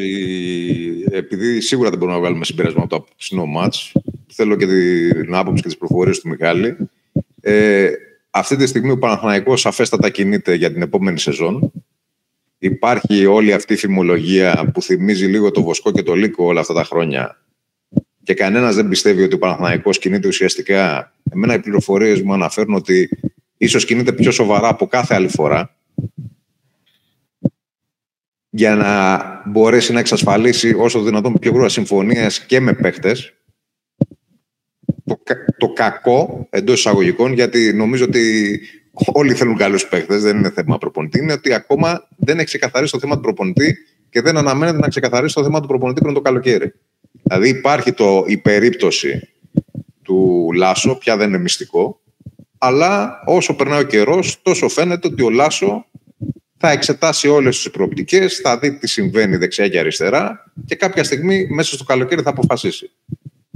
επειδή σίγουρα δεν μπορούμε να βγάλουμε συμπέρασμα από το απόψινό μάτς, θέλω και την άποψη και τις προφορίες του Μιχάλη. Ε, αυτή τη στιγμή ο Παναθηναϊκός αφέστατα κινείται για την επόμενη σεζόν. Υπάρχει όλη αυτή η φημολογία που θυμίζει λίγο το Βοσκό και το Λύκο όλα αυτά τα χρόνια και κανένας δεν πιστεύει ότι ο Παναθηναϊκός κινείται ουσιαστικά. Εμένα οι πληροφορίες μου αναφέρουν ότι ίσως κινείται πιο σοβαρά από κάθε άλλη φορά για να μπορέσει να εξασφαλίσει όσο δυνατόν πιο γρήγορα συμφωνίες και με παίχτες. Το, το κακό εντός εισαγωγικών, γιατί νομίζω ότι όλοι θέλουν καλούς παίχτε, δεν είναι θέμα προπονητή, είναι ότι ακόμα δεν έχει ξεκαθαρίσει το θέμα του προπονητή και δεν αναμένεται να ξεκαθαρίσει το θέμα του προπονητή πριν το καλοκαίρι. Δηλαδή υπάρχει το, η περίπτωση του Λάσο, πια δεν είναι μυστικό, αλλά όσο περνάει ο καιρός, τόσο φαίνεται ότι ο Λάσο θα εξετάσει όλες τις προοπτικές, θα δει τι συμβαίνει δεξιά και αριστερά και κάποια στιγμή μέσα στο καλοκαίρι θα αποφασίσει.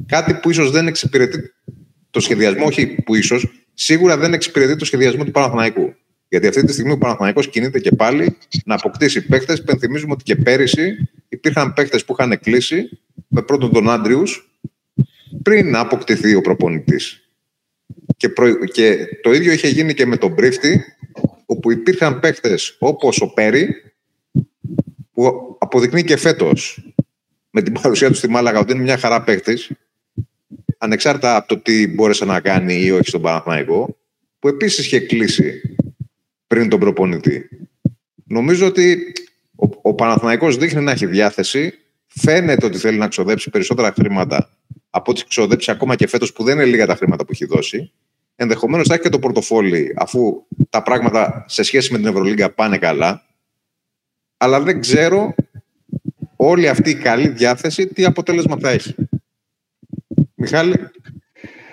Κάτι που ίσως δεν εξυπηρετεί το σχεδιασμό, όχι που ίσως, σίγουρα δεν εξυπηρετεί το σχεδιασμό του Παναθηναϊκού. Γιατί αυτή τη στιγμή ο Παναθηναϊκός κινείται και πάλι να αποκτήσει παίχτες. Πενθυμίζουμε ότι και πέρυσι υπήρχαν παίχτες που είχαν κλείσει με πρώτον τον Άντριους πριν αποκτηθεί ο προπονητής. Και, και το ίδιο είχε γίνει και με τον Πρίφτη, όπου υπήρχαν παίχτες όπως ο Πέρι, που αποδεικνύει και φέτος με την παρουσία του στη Μάλαγα ότι είναι μια χαρά παίχτης, ανεξάρτητα από το τι μπόρεσε να κάνει ή όχι στον Παναθηναϊκό, που επίσης είχε κλείσει πριν τον προπονητή. Νομίζω ότι ο, ο Παναθηναϊκός δείχνει να έχει διάθεση. Φαίνεται ότι θέλει να ξοδέψει περισσότερα χρήματα από ό,τι ξοδέψει ακόμα και φέτος που δεν είναι λίγα τα χρήματα που έχει δώσει. Ενδεχομένως θα έχει και το πορτοφόλι αφού τα πράγματα σε σχέση με την Ευρωλίγκα πάνε καλά. Αλλά δεν ξέρω όλη αυτή η καλή διάθεση τι αποτέλεσμα θα έχει. Μιχάλη.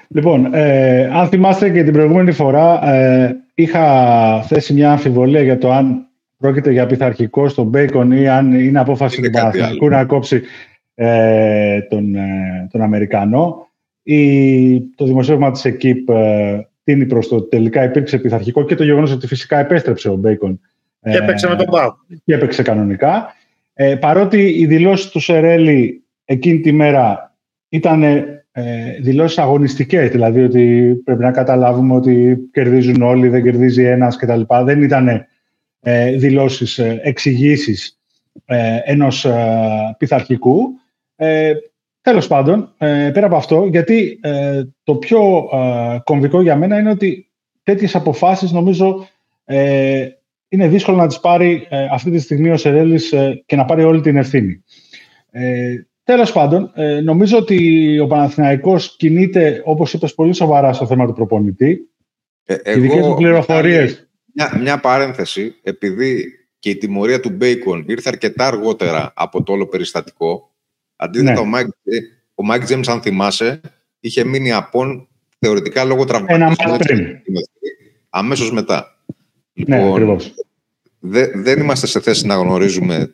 Λοιπόν, ε, αν θυμάστε και την προηγούμενη φορά ε, είχα θέσει μια αμφιβολία για το αν πρόκειται για πειθαρχικό στον Μπέικον ή αν είναι απόφαση του Παναθηναϊκού να κόψει ε, τον, ε, τον Αμερικανό. Η, το δημοσίευμα της ΕΚΙΠ ε, τείνει προς το ότι τελικά υπήρξε πειθαρχικό και το γεγονός ότι φυσικά επέστρεψε ο Μπέικον. Και έπαιξε με τον Πάου. Και έπαιξε κανονικά. Ε, παρότι οι δηλώσεις του Σερέλη εκείνη τη μέρα ήταν ε, δηλώσεις αγωνιστικές, δηλαδή ότι πρέπει να καταλάβουμε ότι κερδίζουν όλοι, δεν κερδίζει ένας κτλ. Δεν ήταν ε, δηλώσεις, ε, εξηγήσεις ε, ενός ε, πειθαρχικού. Ε, τέλος πάντων, ε, πέρα από αυτό, γιατί ε, το πιο κομβικό για μένα είναι ότι τέτοιες αποφάσεις νομίζω είναι δύσκολο να τις πάρει αυτή τη στιγμή ο Σερέλης και να πάρει όλη την ευθύνη. Τέλος πάντων, νομίζω ότι ο Παναθηναϊκός κινείται, όπως είπες, πολύ σοβαρά στο θέμα του προπονητή. Ε, εγώ, Οι δικές μου πληροφορίες... Μια, μια παρένθεση, επειδή και η τιμωρία του Μπέικον ήρθε αρκετά αργότερα από το όλο περιστατικό, Αντίθετα, ναι. ο Μάικ Τζέιμς, αν θυμάσαι, είχε μείνει απόν θεωρητικά λόγω τραυματισμού. Αμέσως μετά. Ναι, λοιπόν, δε, δεν είμαστε σε θέση να γνωρίζουμε.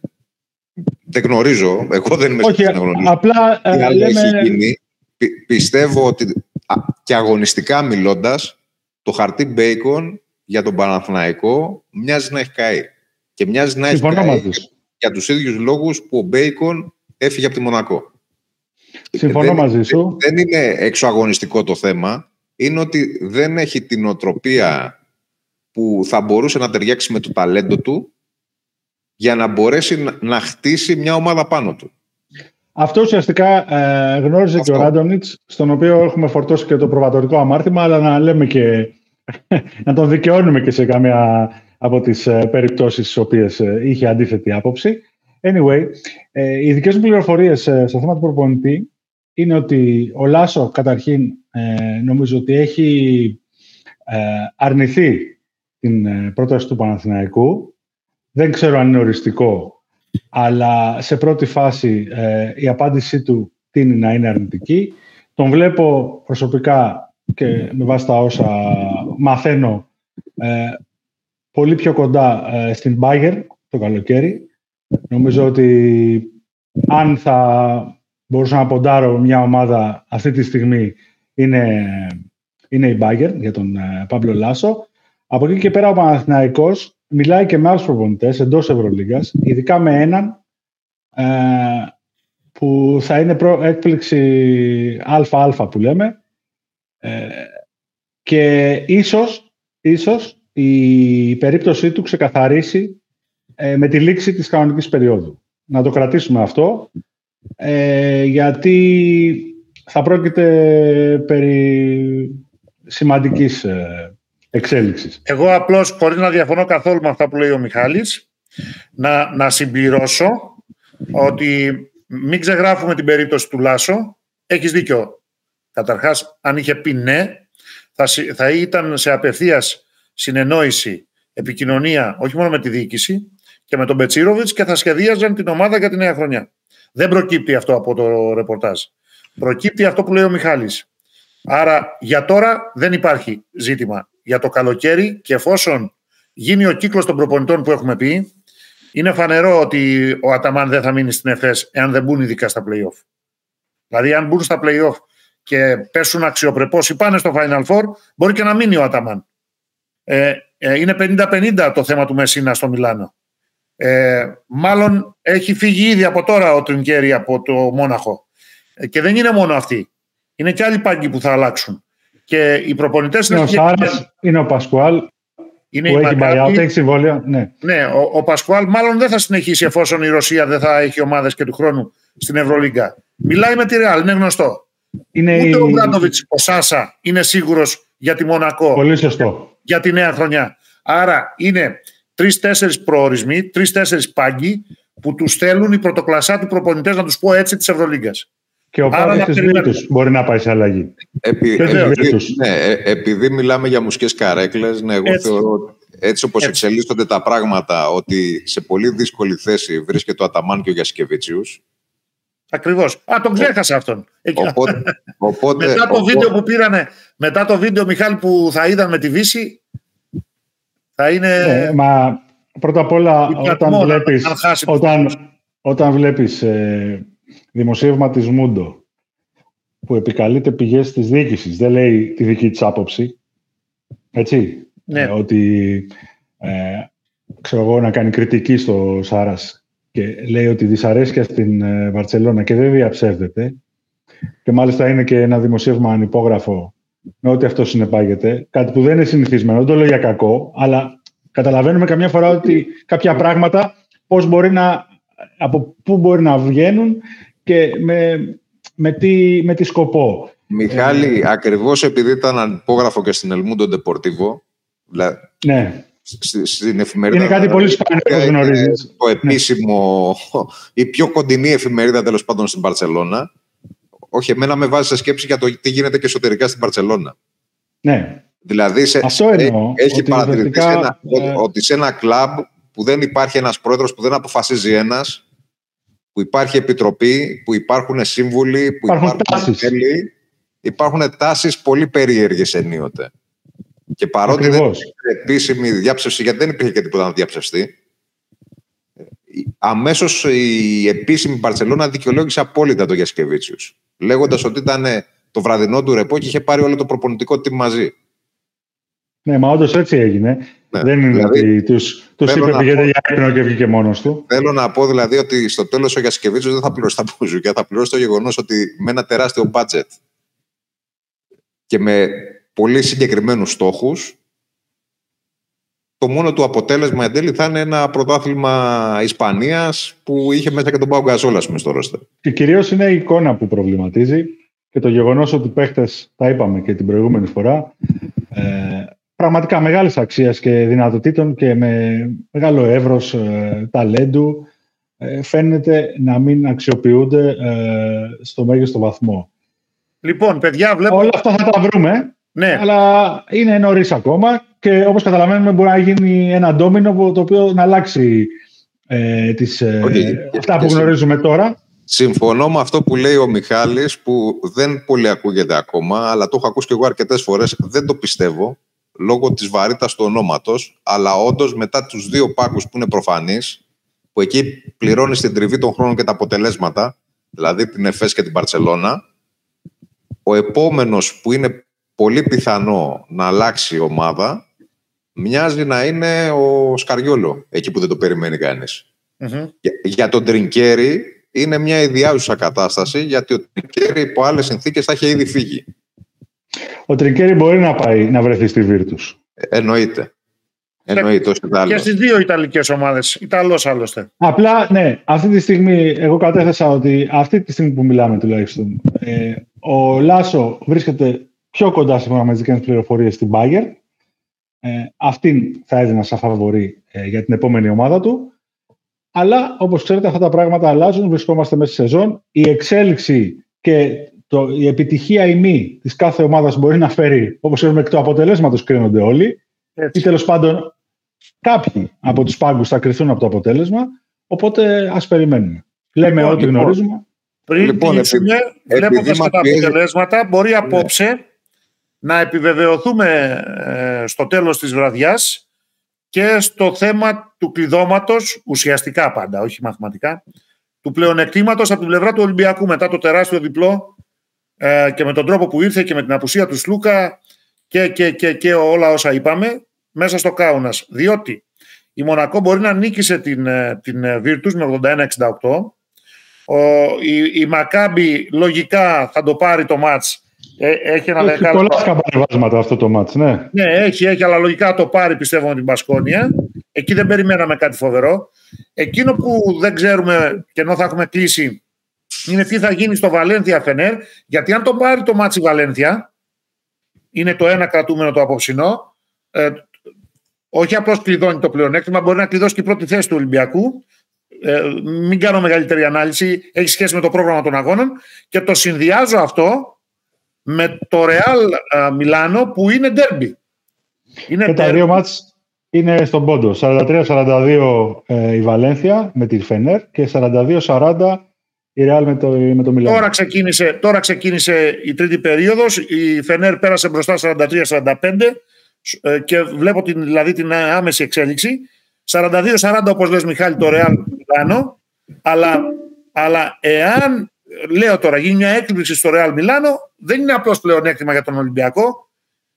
Δεν γνωρίζω. Εγώ δεν είμαι σε θέση να γνωρίζω. Απλά ε, λέμε... έχει γίνει; πιστεύω ότι και αγωνιστικά μιλώντας, το χαρτί Μπέικον για τον Παναθηναϊκό μοιάζει να έχει καεί. Και μοιάζει να έχει καεί για τους ίδιους λόγους που ο Μπέικον έφυγε από τη Μονακό. Συμφωνώ δεν, μαζί σου. Δεν είναι εξωαγωνιστικό το θέμα. Είναι ότι δεν έχει την οτροπία που θα μπορούσε να ταιριάξει με το ταλέντο του για να μπορέσει να, χτίσει μια ομάδα πάνω του. Αυτό ουσιαστικά ε, γνώριζε και ο Ράντονιτς, στον οποίο έχουμε φορτώσει και το προβατορικό αμάρτημα, αλλά να λέμε και <laughs> να τον δικαιώνουμε και σε καμία από τις ε, περιπτώσεις στις οποίες ε, είχε αντίθετη άποψη. Anyway, ε, οι δικές μου πληροφορίες ε, στο θέμα του προπονητή είναι ότι ο Λάσο καταρχήν ε, νομίζω ότι έχει ε, αρνηθεί την ε, πρόταση του Παναθηναϊκού. Δεν ξέρω αν είναι οριστικό, αλλά σε πρώτη φάση η απάντησή του τίνει να είναι αρνητική. Τον βλέπω προσωπικά και με βάση τα όσα μαθαίνω πολύ πιο κοντά στην Bayern το καλοκαίρι Νομίζω ότι αν θα μπορούσα να ποντάρω μια ομάδα αυτή τη στιγμή είναι, είναι η Μπάγκερ για τον ε, Παύλο Λάσο. Από εκεί και πέρα ο Παναθηναϊκός μιλάει και με άλλους προπονητές εντός Ευρωλίγκας, ειδικά με έναν ε, που θα είναι προ, έκπληξη ΑΑ που λέμε ε, και ίσως, ίσως η περίπτωσή του ξεκαθαρίσει ε, με τη λήξη της κανονικής περίοδου. Να το κρατήσουμε αυτό, ε, γιατί θα πρόκειται περί σημαντικής ε, εξέλιξης. Εγώ απλώς, χωρίς να διαφωνώ καθόλου με αυτά που λέει ο Μιχάλης, να, να συμπληρώσω ότι μην ξεγράφουμε την περίπτωση του Λάσο. Έχεις δίκιο. Καταρχάς, αν είχε πει ναι, θα, θα ήταν σε απευθείας συνεννόηση, επικοινωνία, όχι μόνο με τη διοίκηση, και με τον Μπετσίροβιτ και θα σχεδίαζαν την ομάδα για τη νέα χρονιά. Δεν προκύπτει αυτό από το ρεπορτάζ. Προκύπτει αυτό που λέει ο Μιχάλης. Άρα για τώρα δεν υπάρχει ζήτημα. Για το καλοκαίρι και εφόσον γίνει ο κύκλος των προπονητών που έχουμε πει, είναι φανερό ότι ο Αταμάν δεν θα μείνει στην ΕΦΕΣ εάν δεν μπουν ειδικά στα play-off. Δηλαδή, αν μπουν στα play-off και πέσουν αξιοπρεπώς ή πάνε στο Final Four, μπορεί και να μείνει ο Αταμάν. Ε, ε, είναι 50-50 το θέμα του Μεσίνα στο Μιλάνο. Ε, μάλλον έχει φύγει ήδη από τώρα ο Τρινκέρι από το Μόναχο. Ε, και δεν είναι μόνο αυτοί. Είναι και άλλοι πάγκοι που θα αλλάξουν. Και οι προπονητές. Είναι ο Σάρας, είναι ο Πασκουάλ. Είναι που έχει buyout, έχει συμβόλαιο. Ναι, ναι ο, ο Πασκουάλ μάλλον δεν θα συνεχίσει εφόσον η Ρωσία δεν θα έχει ομάδες και του χρόνου στην Ευρωλίγκα. Μιλάει με τη Ρεάλ, είναι γνωστό. Είναι Ούτε η... ο Μπράντοβιτ, ο Σάσα είναι σίγουρος για τη Μονακό. Πολύ σωστό. Για τη νέα χρονιά. Άρα είναι τρει-τέσσερι προορισμοί, τρει-τέσσερι πάγκοι που τους στέλνουν οι πρωτοκλασσάτοι προπονητές, να τους πω έτσι, της Ευρωλίγκας. Και ο Άρα της Βίρτους μπορεί να πάει σε αλλαγή. Επί, επειδή, ναι, ε, επειδή μιλάμε για μουσικές καρέκλες, ναι, εγώ έτσι. θεωρώ έτσι όπως εξελίσσονται τα πράγματα, ότι σε πολύ δύσκολη θέση βρίσκεται ο Αταμάν και ο Γιασκεβίτσιους. Ακριβώς. Α, τον ξέχασα αυτόν. Οπότε, οπότε, μετά το βίντεο που πήρανε, μετά το βίντεο Μιχάλη που θα είδαν με τη Βύση, θα είναι. Ναι, μα πρώτα απ' όλα, όταν βλέπει. Όταν, όταν βλέπεις ε, δημοσίευμα της Μούντο που επικαλείται πηγές της διοίκησης, δεν λέει τη δική της άποψη, έτσι, ναι. ε, ότι ε, ξέρω εγώ να κάνει κριτική στο Σάρας και λέει ότι δυσαρέσκεια στην ε, Βαρτσελώνα και δεν διαψεύδεται. Και μάλιστα είναι και ένα δημοσίευμα ανυπόγραφο με ό,τι αυτό συνεπάγεται, κάτι που δεν είναι συνηθισμένο, δεν το λέω για κακό, αλλά καταλαβαίνουμε καμιά φορά ότι κάποια πράγματα πώς μπορεί να, από πού μπορεί να βγαίνουν και με, με, τι, με τι σκοπό. Μιχάλη, ε, ακριβώς επειδή ήταν ανυπόγραφο και στην Ελμούντο Ντεπορτίβο, ναι. στην εφημερίδα... Είναι κάτι πολύ σπάνιο, γνωρίζεις. Το επίσημο, <laughs> η πιο κοντινή εφημερίδα τέλος πάντων στην Παρσελώνα. Όχι, εμένα με βάζει σε σκέψη για το τι γίνεται και εσωτερικά στην Παρσελώνα. Ναι. Δηλαδή, σε, Αυτό εννοώ, έχει ότι παρατηρηθεί ένα, ε... ότι σε ένα κλαμπ που δεν υπάρχει ένας πρόεδρος που δεν αποφασίζει ένας, που υπάρχει επιτροπή, που υπάρχουν σύμβουλοι, που υπάρχουν, υπάρχουν μέλη, υπάρχουν τάσεις πολύ περίεργες ενίοτε. Και παρότι Ακριβώς. δεν υπήρχε επίσημη διάψευση, γιατί δεν υπήρχε και τίποτα να διαψευστεί, αμέσως η επίσημη Μπαρσελόνα δικαιολόγησε απόλυτα το Γιασκεβίτσιους. Λέγοντας ότι ήταν το βραδινό του ρεπό και είχε πάρει όλο το προπονητικό team μαζί. Ναι, μα όντως έτσι έγινε. Ναι, δεν είναι δηλαδή, ότι του τους είπε πηγαίνετε για ύπνο και βγήκε μόνος του. Θέλω να πω δηλαδή ότι στο τέλος ο Γιασκεβίτσιος δεν θα πληρώσει τα μπουζούκια, θα πληρώσει το γεγονός ότι με ένα τεράστιο budget και με πολύ συγκεκριμένους στόχους το μόνο του αποτέλεσμα εν τέλει θα είναι ένα πρωτάθλημα Ισπανίας που είχε μέσα και τον Πάο Γκαζόλα στο ρόστερ. Και κυρίως είναι η εικόνα που προβληματίζει και το γεγονός ότι οι παίχτες, τα είπαμε και την προηγούμενη φορά, ε, πραγματικά μεγάλης αξίας και δυνατοτήτων και με μεγάλο εύρος ε, ταλέντου ε, φαίνεται να μην αξιοποιούνται ε, στο μέγιστο βαθμό. Λοιπόν, παιδιά, βλέπω... Όλα αυτά θα τα βρούμε. Ναι. Αλλά είναι νωρίς ακόμα και όπως καταλαβαίνουμε μπορεί να γίνει ένα ντόμινο το οποίο να αλλάξει ε, τις, ε, αυτά που γνωρίζουμε τώρα. Συμφωνώ με αυτό που λέει ο Μιχάλης που δεν πολύ ακούγεται ακόμα αλλά το έχω ακούσει και εγώ αρκετές φορές, δεν το πιστεύω λόγω της βαρύτητας του ονόματος αλλά όντως μετά τους δύο πάκους που είναι προφανείς που εκεί πληρώνεις την τριβή των χρόνων και τα αποτελέσματα δηλαδή την ΕΦΕΣ και την Παρσελώνα ο επόμενος που είναι πολύ πιθανό να αλλάξει η ομάδα μοιάζει να είναι ο Σκαριόλο, εκεί που δεν το περιμένει Για, για τον Τρινκέρι είναι μια ιδιάζουσα κατάσταση, γιατί ο Τρινκέρι υπό άλλες συνθήκες θα είχε ήδη φύγει. Ο Τρινκέρι μπορεί να πάει να βρεθεί στη Βίρτου. εννοείται. Εννοείται, Και στις δύο Ιταλικές ομάδες. Ιταλός άλλωστε. Απλά, ναι, αυτή τη στιγμή εγώ κατέθεσα ότι αυτή τη στιγμή που μιλάμε τουλάχιστον, ε, ο Λάσο βρίσκεται πιο κοντά σύμφωνα με τις δικές πληροφορίες στην Bayern. Ε, αυτήν θα έδινα σαν φαβορή ε, για την επόμενη ομάδα του. Αλλά όπως ξέρετε, αυτά τα πράγματα αλλάζουν. Βρισκόμαστε μέσα στη σεζόν. Η εξέλιξη και το, η επιτυχία ή μη της κάθε ομάδας μπορεί να φέρει, όπως ξέρουμε, εκ του αποτελέσματος κρίνονται όλοι. Έτσι. Ή τέλος πάντων, κάποιοι από τους πάγκους θα κρυθούν από το αποτέλεσμα. Οπότε ας περιμένουμε. Λέμε λοιπόν, ό,τι λοιπόν, γνωρίζουμε. Πριν λοιπόν, κλείσουμε, βλέποντας τα αποτελέσματα, μπορεί ναι. απόψε να επιβεβαιωθούμε ε, στο τέλος της βραδιάς και στο θέμα του κλειδώματος, ουσιαστικά πάντα, όχι μαθηματικά, του πλεονεκτήματος από την πλευρά του Ολυμπιακού μετά το τεράστιο διπλό ε, και με τον τρόπο που ήρθε και με την απουσία του Σλούκα και, και, και, και όλα όσα είπαμε μέσα στο Κάουνας. Διότι η Μονακό μπορεί να νίκησε την, ε, την Virtus με 81-68. η, η Μακάμπη λογικά θα το πάρει το μάτς ε, έχει ένα έχει πολλά σκαμπανεβάσματα αυτό το μάτς, ναι. Ναι, έχει, έχει, αλλά λογικά το πάρει πιστεύω με την Μπασκόνια. Εκεί δεν περιμέναμε κάτι φοβερό. Εκείνο που δεν ξέρουμε και ενώ θα έχουμε κλείσει είναι τι θα γίνει στο Βαλένθια Φενέρ. Γιατί αν το πάρει το ματς η Βαλένθια, είναι το ένα κρατούμενο το απόψινό, ε, όχι απλώς κλειδώνει το πλεονέκτημα, μπορεί να κλειδώσει και η πρώτη θέση του Ολυμπιακού. Ε, μην κάνω μεγαλύτερη ανάλυση, έχει σχέση με το πρόγραμμα των αγώνων και το συνδυάζω αυτό με το Real Μιλάνο που είναι ντέρμπι. Είναι και τα δύο μάτς είναι στον πόντο. 43-42 ε, η Βαλένθια με τη Φενέρ και 42-40 η Real με το, με το Μιλάνο. Τώρα ξεκίνησε, τώρα ξεκίνησε η τρίτη περίοδος. Η Φενέρ πέρασε μπροστά 43-45 ε, και βλέπω την, δηλαδή την άμεση εξέλιξη. 42-40 όπως λες Μιχάλη το Real Μιλάνο αλλά, αλλά εάν λέω τώρα γίνει μια έκπληξη στο Real Μιλάνο δεν είναι απλώς πλεονέκτημα για τον Ολυμπιακό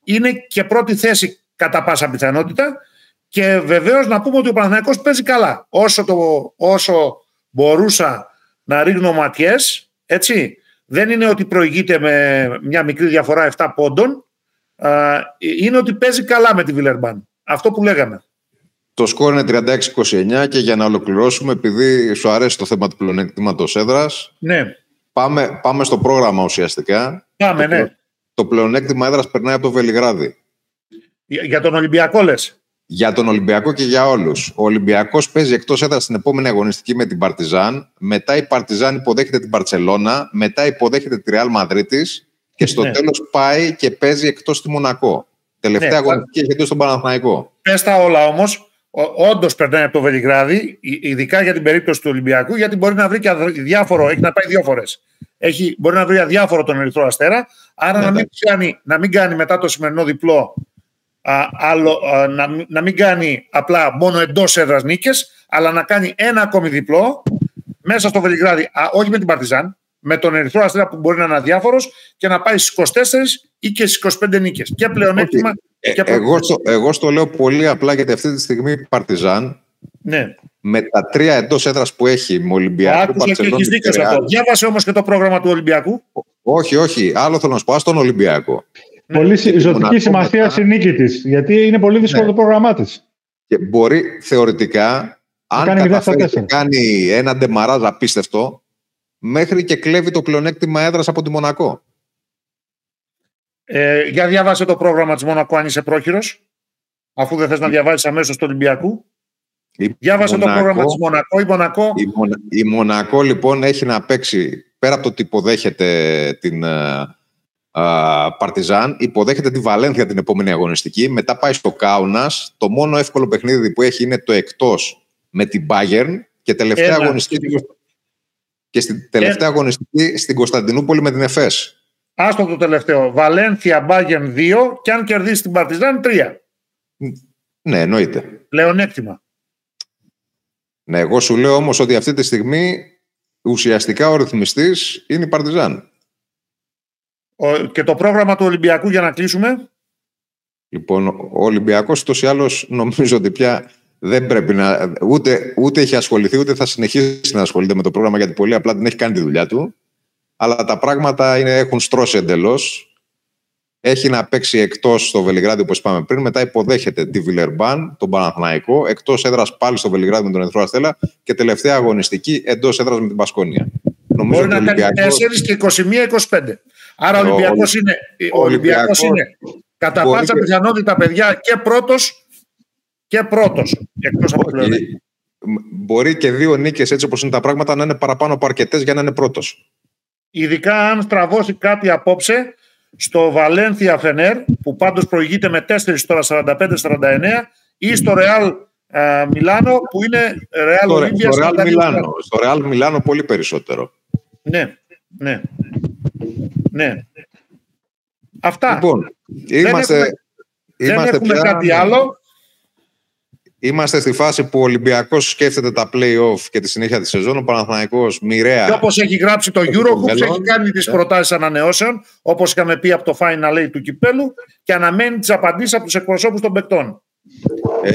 είναι και πρώτη θέση κατά πάσα πιθανότητα και βεβαίως να πούμε ότι ο Παναθηναϊκός παίζει καλά όσο, το, όσο μπορούσα να ρίχνω ματιές έτσι δεν είναι ότι προηγείται με μια μικρή διαφορά 7 πόντων είναι ότι παίζει καλά με τη Βιλερμπάν. Αυτό που λέγαμε. Το σκόρ είναι 36-29 και για να ολοκληρώσουμε, επειδή σου αρέσει το θέμα του πλεονέκτηματος έδρας, ναι. πάμε, πάμε στο πρόγραμμα ουσιαστικά. Πάμε, το, ναι. Το πλεονέκτημα έδρας περνάει από το Βελιγράδι. Για, για τον Ολυμπιακό λες. Για τον Ολυμπιακό και για όλους. Ο Ολυμπιακός παίζει εκτός έδρας στην επόμενη αγωνιστική με την Παρτιζάν. Μετά η Παρτιζάν υποδέχεται την Παρσελώνα. Μετά υποδέχεται τη Ρεάλ Μαδρίτη. Και στο ναι. τέλος πάει και παίζει εκτός τη Μονακό. Τελευταία ναι, αγωνιστική έχει στον Παναθηναϊκό. Πες τα όλα όμως. Όντως περνάει από το Βελιγράδι, ειδικά για την περίπτωση του Ολυμπιακού, γιατί μπορεί να βρει και αδιάφορο. Έχει να πάει δύο φορές. Μπορεί να βρει αδιάφορο τον Ερυθρό Αστέρα. Άρα ναι, να, μην κάνει, να μην κάνει μετά το σημερινό διπλό α, άλλο, α, να, να μην κάνει απλά μόνο εντός έδρας νίκες, αλλά να κάνει ένα ακόμη διπλό μέσα στο Βελιγράδι, α, όχι με την Παρτιζάν, με τον Ερυθρό Αστέρα που μπορεί να είναι αδιάφορος και να πάει στις 24 ή και στις 25 νίκες. Και πλεονέκτημα. Okay. Και ε, εγώ, στο, εγώ στο λέω πολύ απλά γιατί αυτή τη στιγμή η Παρτιζάν ναι. με τα τρία εντός έδρας που έχει με Ολυμπιακό. Άκουσα και έχεις δίκιο σε αυτό. Διάβασε όμως και το πρόγραμμα του Ολυμπιακού. Όχι, όχι. Άλλο θέλω να σου πω. στον Ολυμπιακό. Πολύ ναι. ζωτική σημασία στη νίκη της. Γιατί είναι πολύ δύσκολο ναι. το πρόγραμμά της. Και μπορεί θεωρητικά, αν καταφέρει και κάνει ένα ντεμαράζ απίστευτο, μέχρι και κλέβει το πλεονέκτημα έδρας από τη Μονακό. Ε, για διαβάσε το πρόγραμμα της Μονακό αν είσαι πρόχειρος, αφού δεν θες να διαβάσεις αμέσως το Ολυμπιακού. Η Διάβασε το πρόγραμμα της Μονακό. Η Μονακό... Η, Μονα... η Μονακό λοιπόν έχει να παίξει πέρα από το ότι υποδέχεται την uh, Παρτιζάν, υποδέχεται τη Βαλένθια την επόμενη αγωνιστική. Μετά πάει στο Κάουνας. Το μόνο εύκολο παιχνίδι που έχει είναι το εκτός με την Bayern και τελευταία Ένα. αγωνιστική και στην τελευταία αγωνιστική στην Κωνσταντινούπολη με την ΕΦΕΣ. Άστο το τελευταίο. Βαλένθια Μπάγεν 2 και αν κερδίσει την Παρτιζάν 3. Ναι, εννοείται. Πλεονέκτημα. Ναι, εγώ σου λέω όμως ότι αυτή τη στιγμή ουσιαστικά ο ρυθμιστής είναι η Παρτιζάν. Και το πρόγραμμα του Ολυμπιακού για να κλείσουμε; Λοιπόν, ο Ολυμπιακός τόσο ή άλλως νομίζω ότι πια δεν πρέπει να. Ούτε, ούτε έχει ασχοληθεί, ούτε θα συνεχίσει να ασχολείται με το πρόγραμμα γιατί πολύ απλά δεν έχει κάνει τη δουλειά του. Αλλά τα πράγματα είναι, έχουν στρώσει εντελώς. Έχει να παίξει εκτός στο Βελιγράδι, όπως είπαμε πριν. Μετά υποδέχεται τη Βιλερμπάν, τον Παναθναϊκό. Εκτός έδρας πάλι στο Βελιγράδι με τον Ερυθρό Αστέλα. Και τελευταία αγωνιστική εντός έδρας με την Πασκόνια. Νομίζω Μπορεί να κάνει 4 και 21-25. Άρα ο Ολυμπιακός είναι, Ολυμπιακός είναι κατά πάσα πιθανότητα, παιδιά, και πρώτος και πρώτος. Εκτός από το Μπορεί και δύο νίκες έτσι όπως είναι τα πράγματα να είναι παραπάνω από αρκετές για να είναι πρώτος. Ειδικά αν στραβώσει κάτι απόψε στο Βαλένθια Φενέρ, που πάντως προηγείται με 4 τώρα 45-49, ή στο Ρεάλ Μιλάνο, που είναι Ρεάλ Ολύμπια. Στο Ρεάλ Μιλάνο. Στο Ρεάλ Μιλάνο πολύ περισσότερο. Ναι, ναι. Ναι. Αυτά. Λοιπόν, είμαστε, δεν έχουμε, είμαστε δεν έχουμε κάτι άλλο. Είμαστε στη φάση που ο Ολυμπιακός σκέφτεται τα play-off και τη συνέχεια της σεζόν. Ο Παναθηναϊκός μοιραία. Και όπως έχει γράψει το Eurohoops, έχει κάνει τις προτάσεις ανανεώσεων, όπως είχαμε πει από το Final Eight του κυπέλου, και αναμένει τις απαντήσεις από τους εκπροσώπους των παικτών. Ε,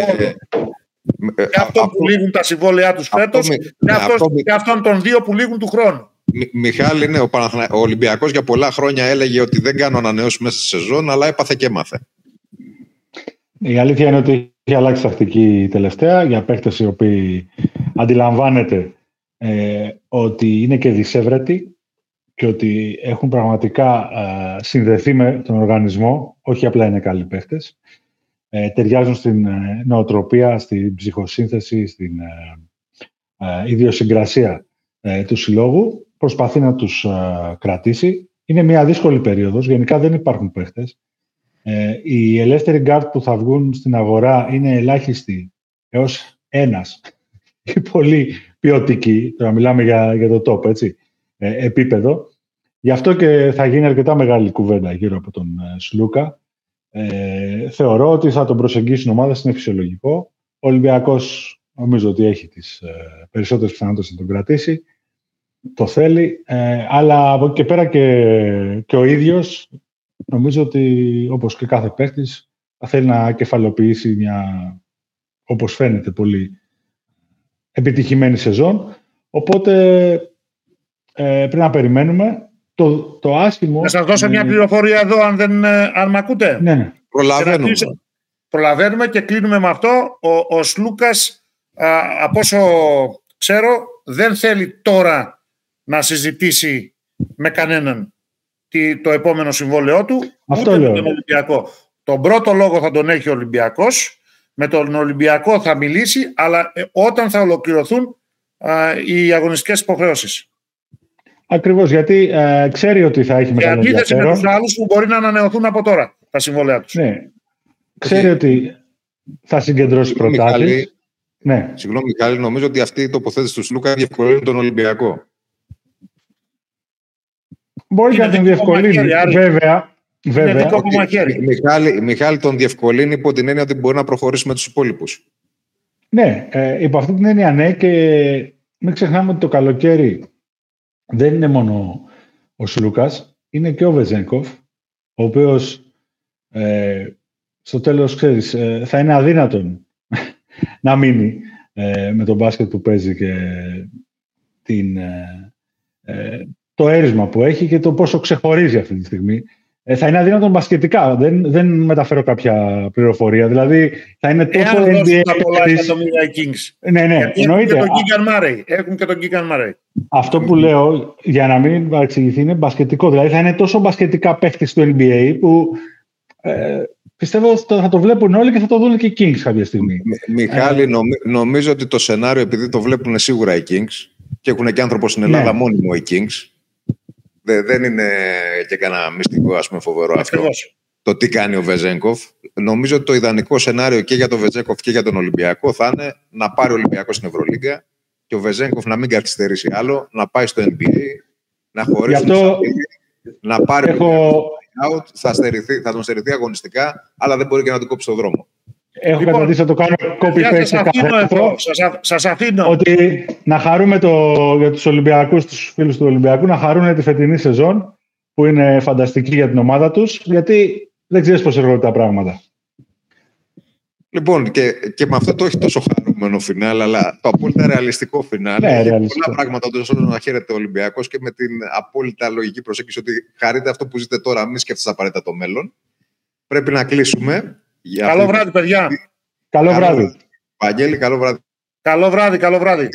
ε, και αυτών που λήγουν τα συμβόλαιά τους φέτος, και, αυτών των δύο που λήγουν του χρόνου. Μιχάλη, ναι, ο, ο Ολυμπιακός για πολλά χρόνια έλεγε ότι δεν κάνω ανανεώσεις μέσα στη σεζόν, αλλά έπαθε και έμαθε. Η αλήθεια είναι ότι έχει αλλάξει τακτική τελευταία για παίκτες οι οποίοι αντιλαμβάνεται ε, ότι είναι και δισεύρετοι και ότι έχουν πραγματικά ε, συνδεθεί με τον οργανισμό, όχι απλά είναι καλοί παίκτες. ε, ταιριάζουν στην ε, νοοτροπία, στην ψυχοσύνθεση, στην ε, ιδιοσυγκρασία του συλλόγου. Προσπαθεί να τους κρατήσει. Είναι μια δύσκολη περίοδος. Γενικά δεν υπάρχουν παίχτες. Οι ελεύθεροι γκαρντ που θα βγουν στην αγορά είναι ελάχιστοι έως ένας <laughs> και πολύ ποιοτικοί. Τώρα μιλάμε για, για το top, έτσι, επίπεδο. Γι' αυτό και θα γίνει αρκετά μεγάλη κουβέντα γύρω από τον Σλούκα. Ε, θεωρώ ότι θα τον προσεγγίσουν ομάδα, είναι φυσιολογικό. Ο Ολυμπιακός νομίζω ότι έχει τις ε, περισσότερες πιθανότητες να τον κρατήσει. Το θέλει. Ε, αλλά από εκεί και πέρα και, και ο ίδιος νομίζω ότι όπως και κάθε παίχτης θα θέλει να κεφαλοποιήσει μια, όπως φαίνεται, πολύ επιτυχημένη σεζόν. Οπότε ε, πρέπει να περιμένουμε το, το άσχημο... Να σας δώσω μια πληροφορία εδώ, αν, δεν, ε, αν με ακούτε. Ναι, ναι. Προλαβαίνουμε. Προλαβαίνουμε και κλείνουμε με αυτό. Ο, ο Σλούκας, α, από όσο ξέρω, δεν θέλει τώρα να συζητήσει με κανέναν το επόμενο συμβόλαιό του, αυτό ούτε με τον Ολυμπιακό. Τον πρώτο λόγο θα τον έχει ο Ολυμπιακός, με τον Ολυμπιακό θα μιλήσει, αλλά ε, όταν θα ολοκληρωθούν α, οι αγωνιστικές υποχρεώσεις. Ακριβώς, γιατί ε, ξέρει ότι θα έχει μεγάλο ενδιαφέρον. Σε αντίθεση με τους άλλους που μπορεί να ανανεωθούν από τώρα τα συμβόλαια τους. Ναι. Ξέρει ότι θα συγκεντρώσει προτάσεις. Ναι. Συγγνώμη, Μιχάλη, νομίζω ότι αυτή η τοποθέτηση του Σλούκα διευκολύνει τον Ολυμπιακό. Μπορεί να τον διευκολύνει. Βέβαια. Βέβαια. Μιχάλη, Μιχάλη τον διευκολύνει υπό την έννοια ότι μπορεί να προχωρήσει με τους υπόλοιπους. Ναι, ε, υπό αυτή την έννοια ναι και μην ξεχνάμε ότι το καλοκαίρι δεν είναι μόνο ο Σλούκας, είναι και ο Βεζέγκοφ, ο οποίος ε, στο τέλος, ξέρεις, ε, θα είναι αδύνατον <laughs> να μείνει ε, με τον μπάσκετ που παίζει και την, ε, το έρισμα που έχει και το πόσο ξεχωρίζει αυτή τη στιγμή. Ε, θα είναι αδύνατο μπασκετικά. Δεν, δεν μεταφέρω κάποια πληροφορία. Δηλαδή θα είναι τόσο Εάν NBA. τα πολλά εκατομμύρια Kings. Ναι, ναι, Γιατί εννοείται. Έχουν και τον Κίγκαν Μάρεϊ. Έχουν και τον Κίγκαν Μάρεϊ. Αυτό που λέω, για να μην παρεξηγηθεί, είναι μπασκετικό. Δηλαδή θα είναι τόσο μπασκετικά παίχτη στο NBA που ε, πιστεύω θα το βλέπουν όλοι και θα το δουν και οι Kings κάποια στιγμή. Μιχάλη, ε, νομίζω ότι το σενάριο, επειδή το βλέπουν σίγουρα οι Kings και έχουν και άνθρωπος στην Ελλάδα ναι. μόνιμο οι Kings, δεν είναι και κανένα μυστικό ας πούμε, φοβερό αυτό. Το τι κάνει ο Βεζέγκοφ. Νομίζω ότι το ιδανικό σενάριο και για τον Βεζέγκοφ και για τον Ολυμπιακό θα είναι να πάρει ο Ολυμπιακός στην Ευρωλίγκα και ο Βεζέγκοφ να μην καθυστερήσει άλλο, να πάει στο NBA, να χωρίσει αυτό... να πάρει Έχω... out, θα, στερηθεί, θα τον στερηθεί αγωνιστικά, αλλά δεν μπορεί και να του κόψει το δρόμο. Έχω λοιπόν, καταδείξει να το κάνω copy paste. Σας αφήνω εδώ. Σας, αφήνω. Ότι να χαρούμε το, για τους Ολυμπιακούς, τους φίλους του Ολυμπιακού, να χαρούν τη φετινή σεζόν που είναι φανταστική για την ομάδα τους, γιατί δεν ξέρεις πώς έρχονται τα πράγματα. Λοιπόν, και, και με αυτό το όχι τόσο χαρούμενο φινάλ, αλλά το απόλυτα ρεαλιστικό φινάλ. Ναι, πολλά πράγματα όσο να χαίρεται ο Ολυμπιακός και με την απόλυτα λογική προσέγγιση ότι χαρείτε αυτό που ζείτε τώρα, μην σκέφτεστε απαραίτητα το μέλλον. Πρέπει να κλείσουμε. Καλό βράδυ, παιδιά. Καλό βράδυ. Βαγγέλη, καλό βράδυ. Καλό βράδυ, καλό βράδυ.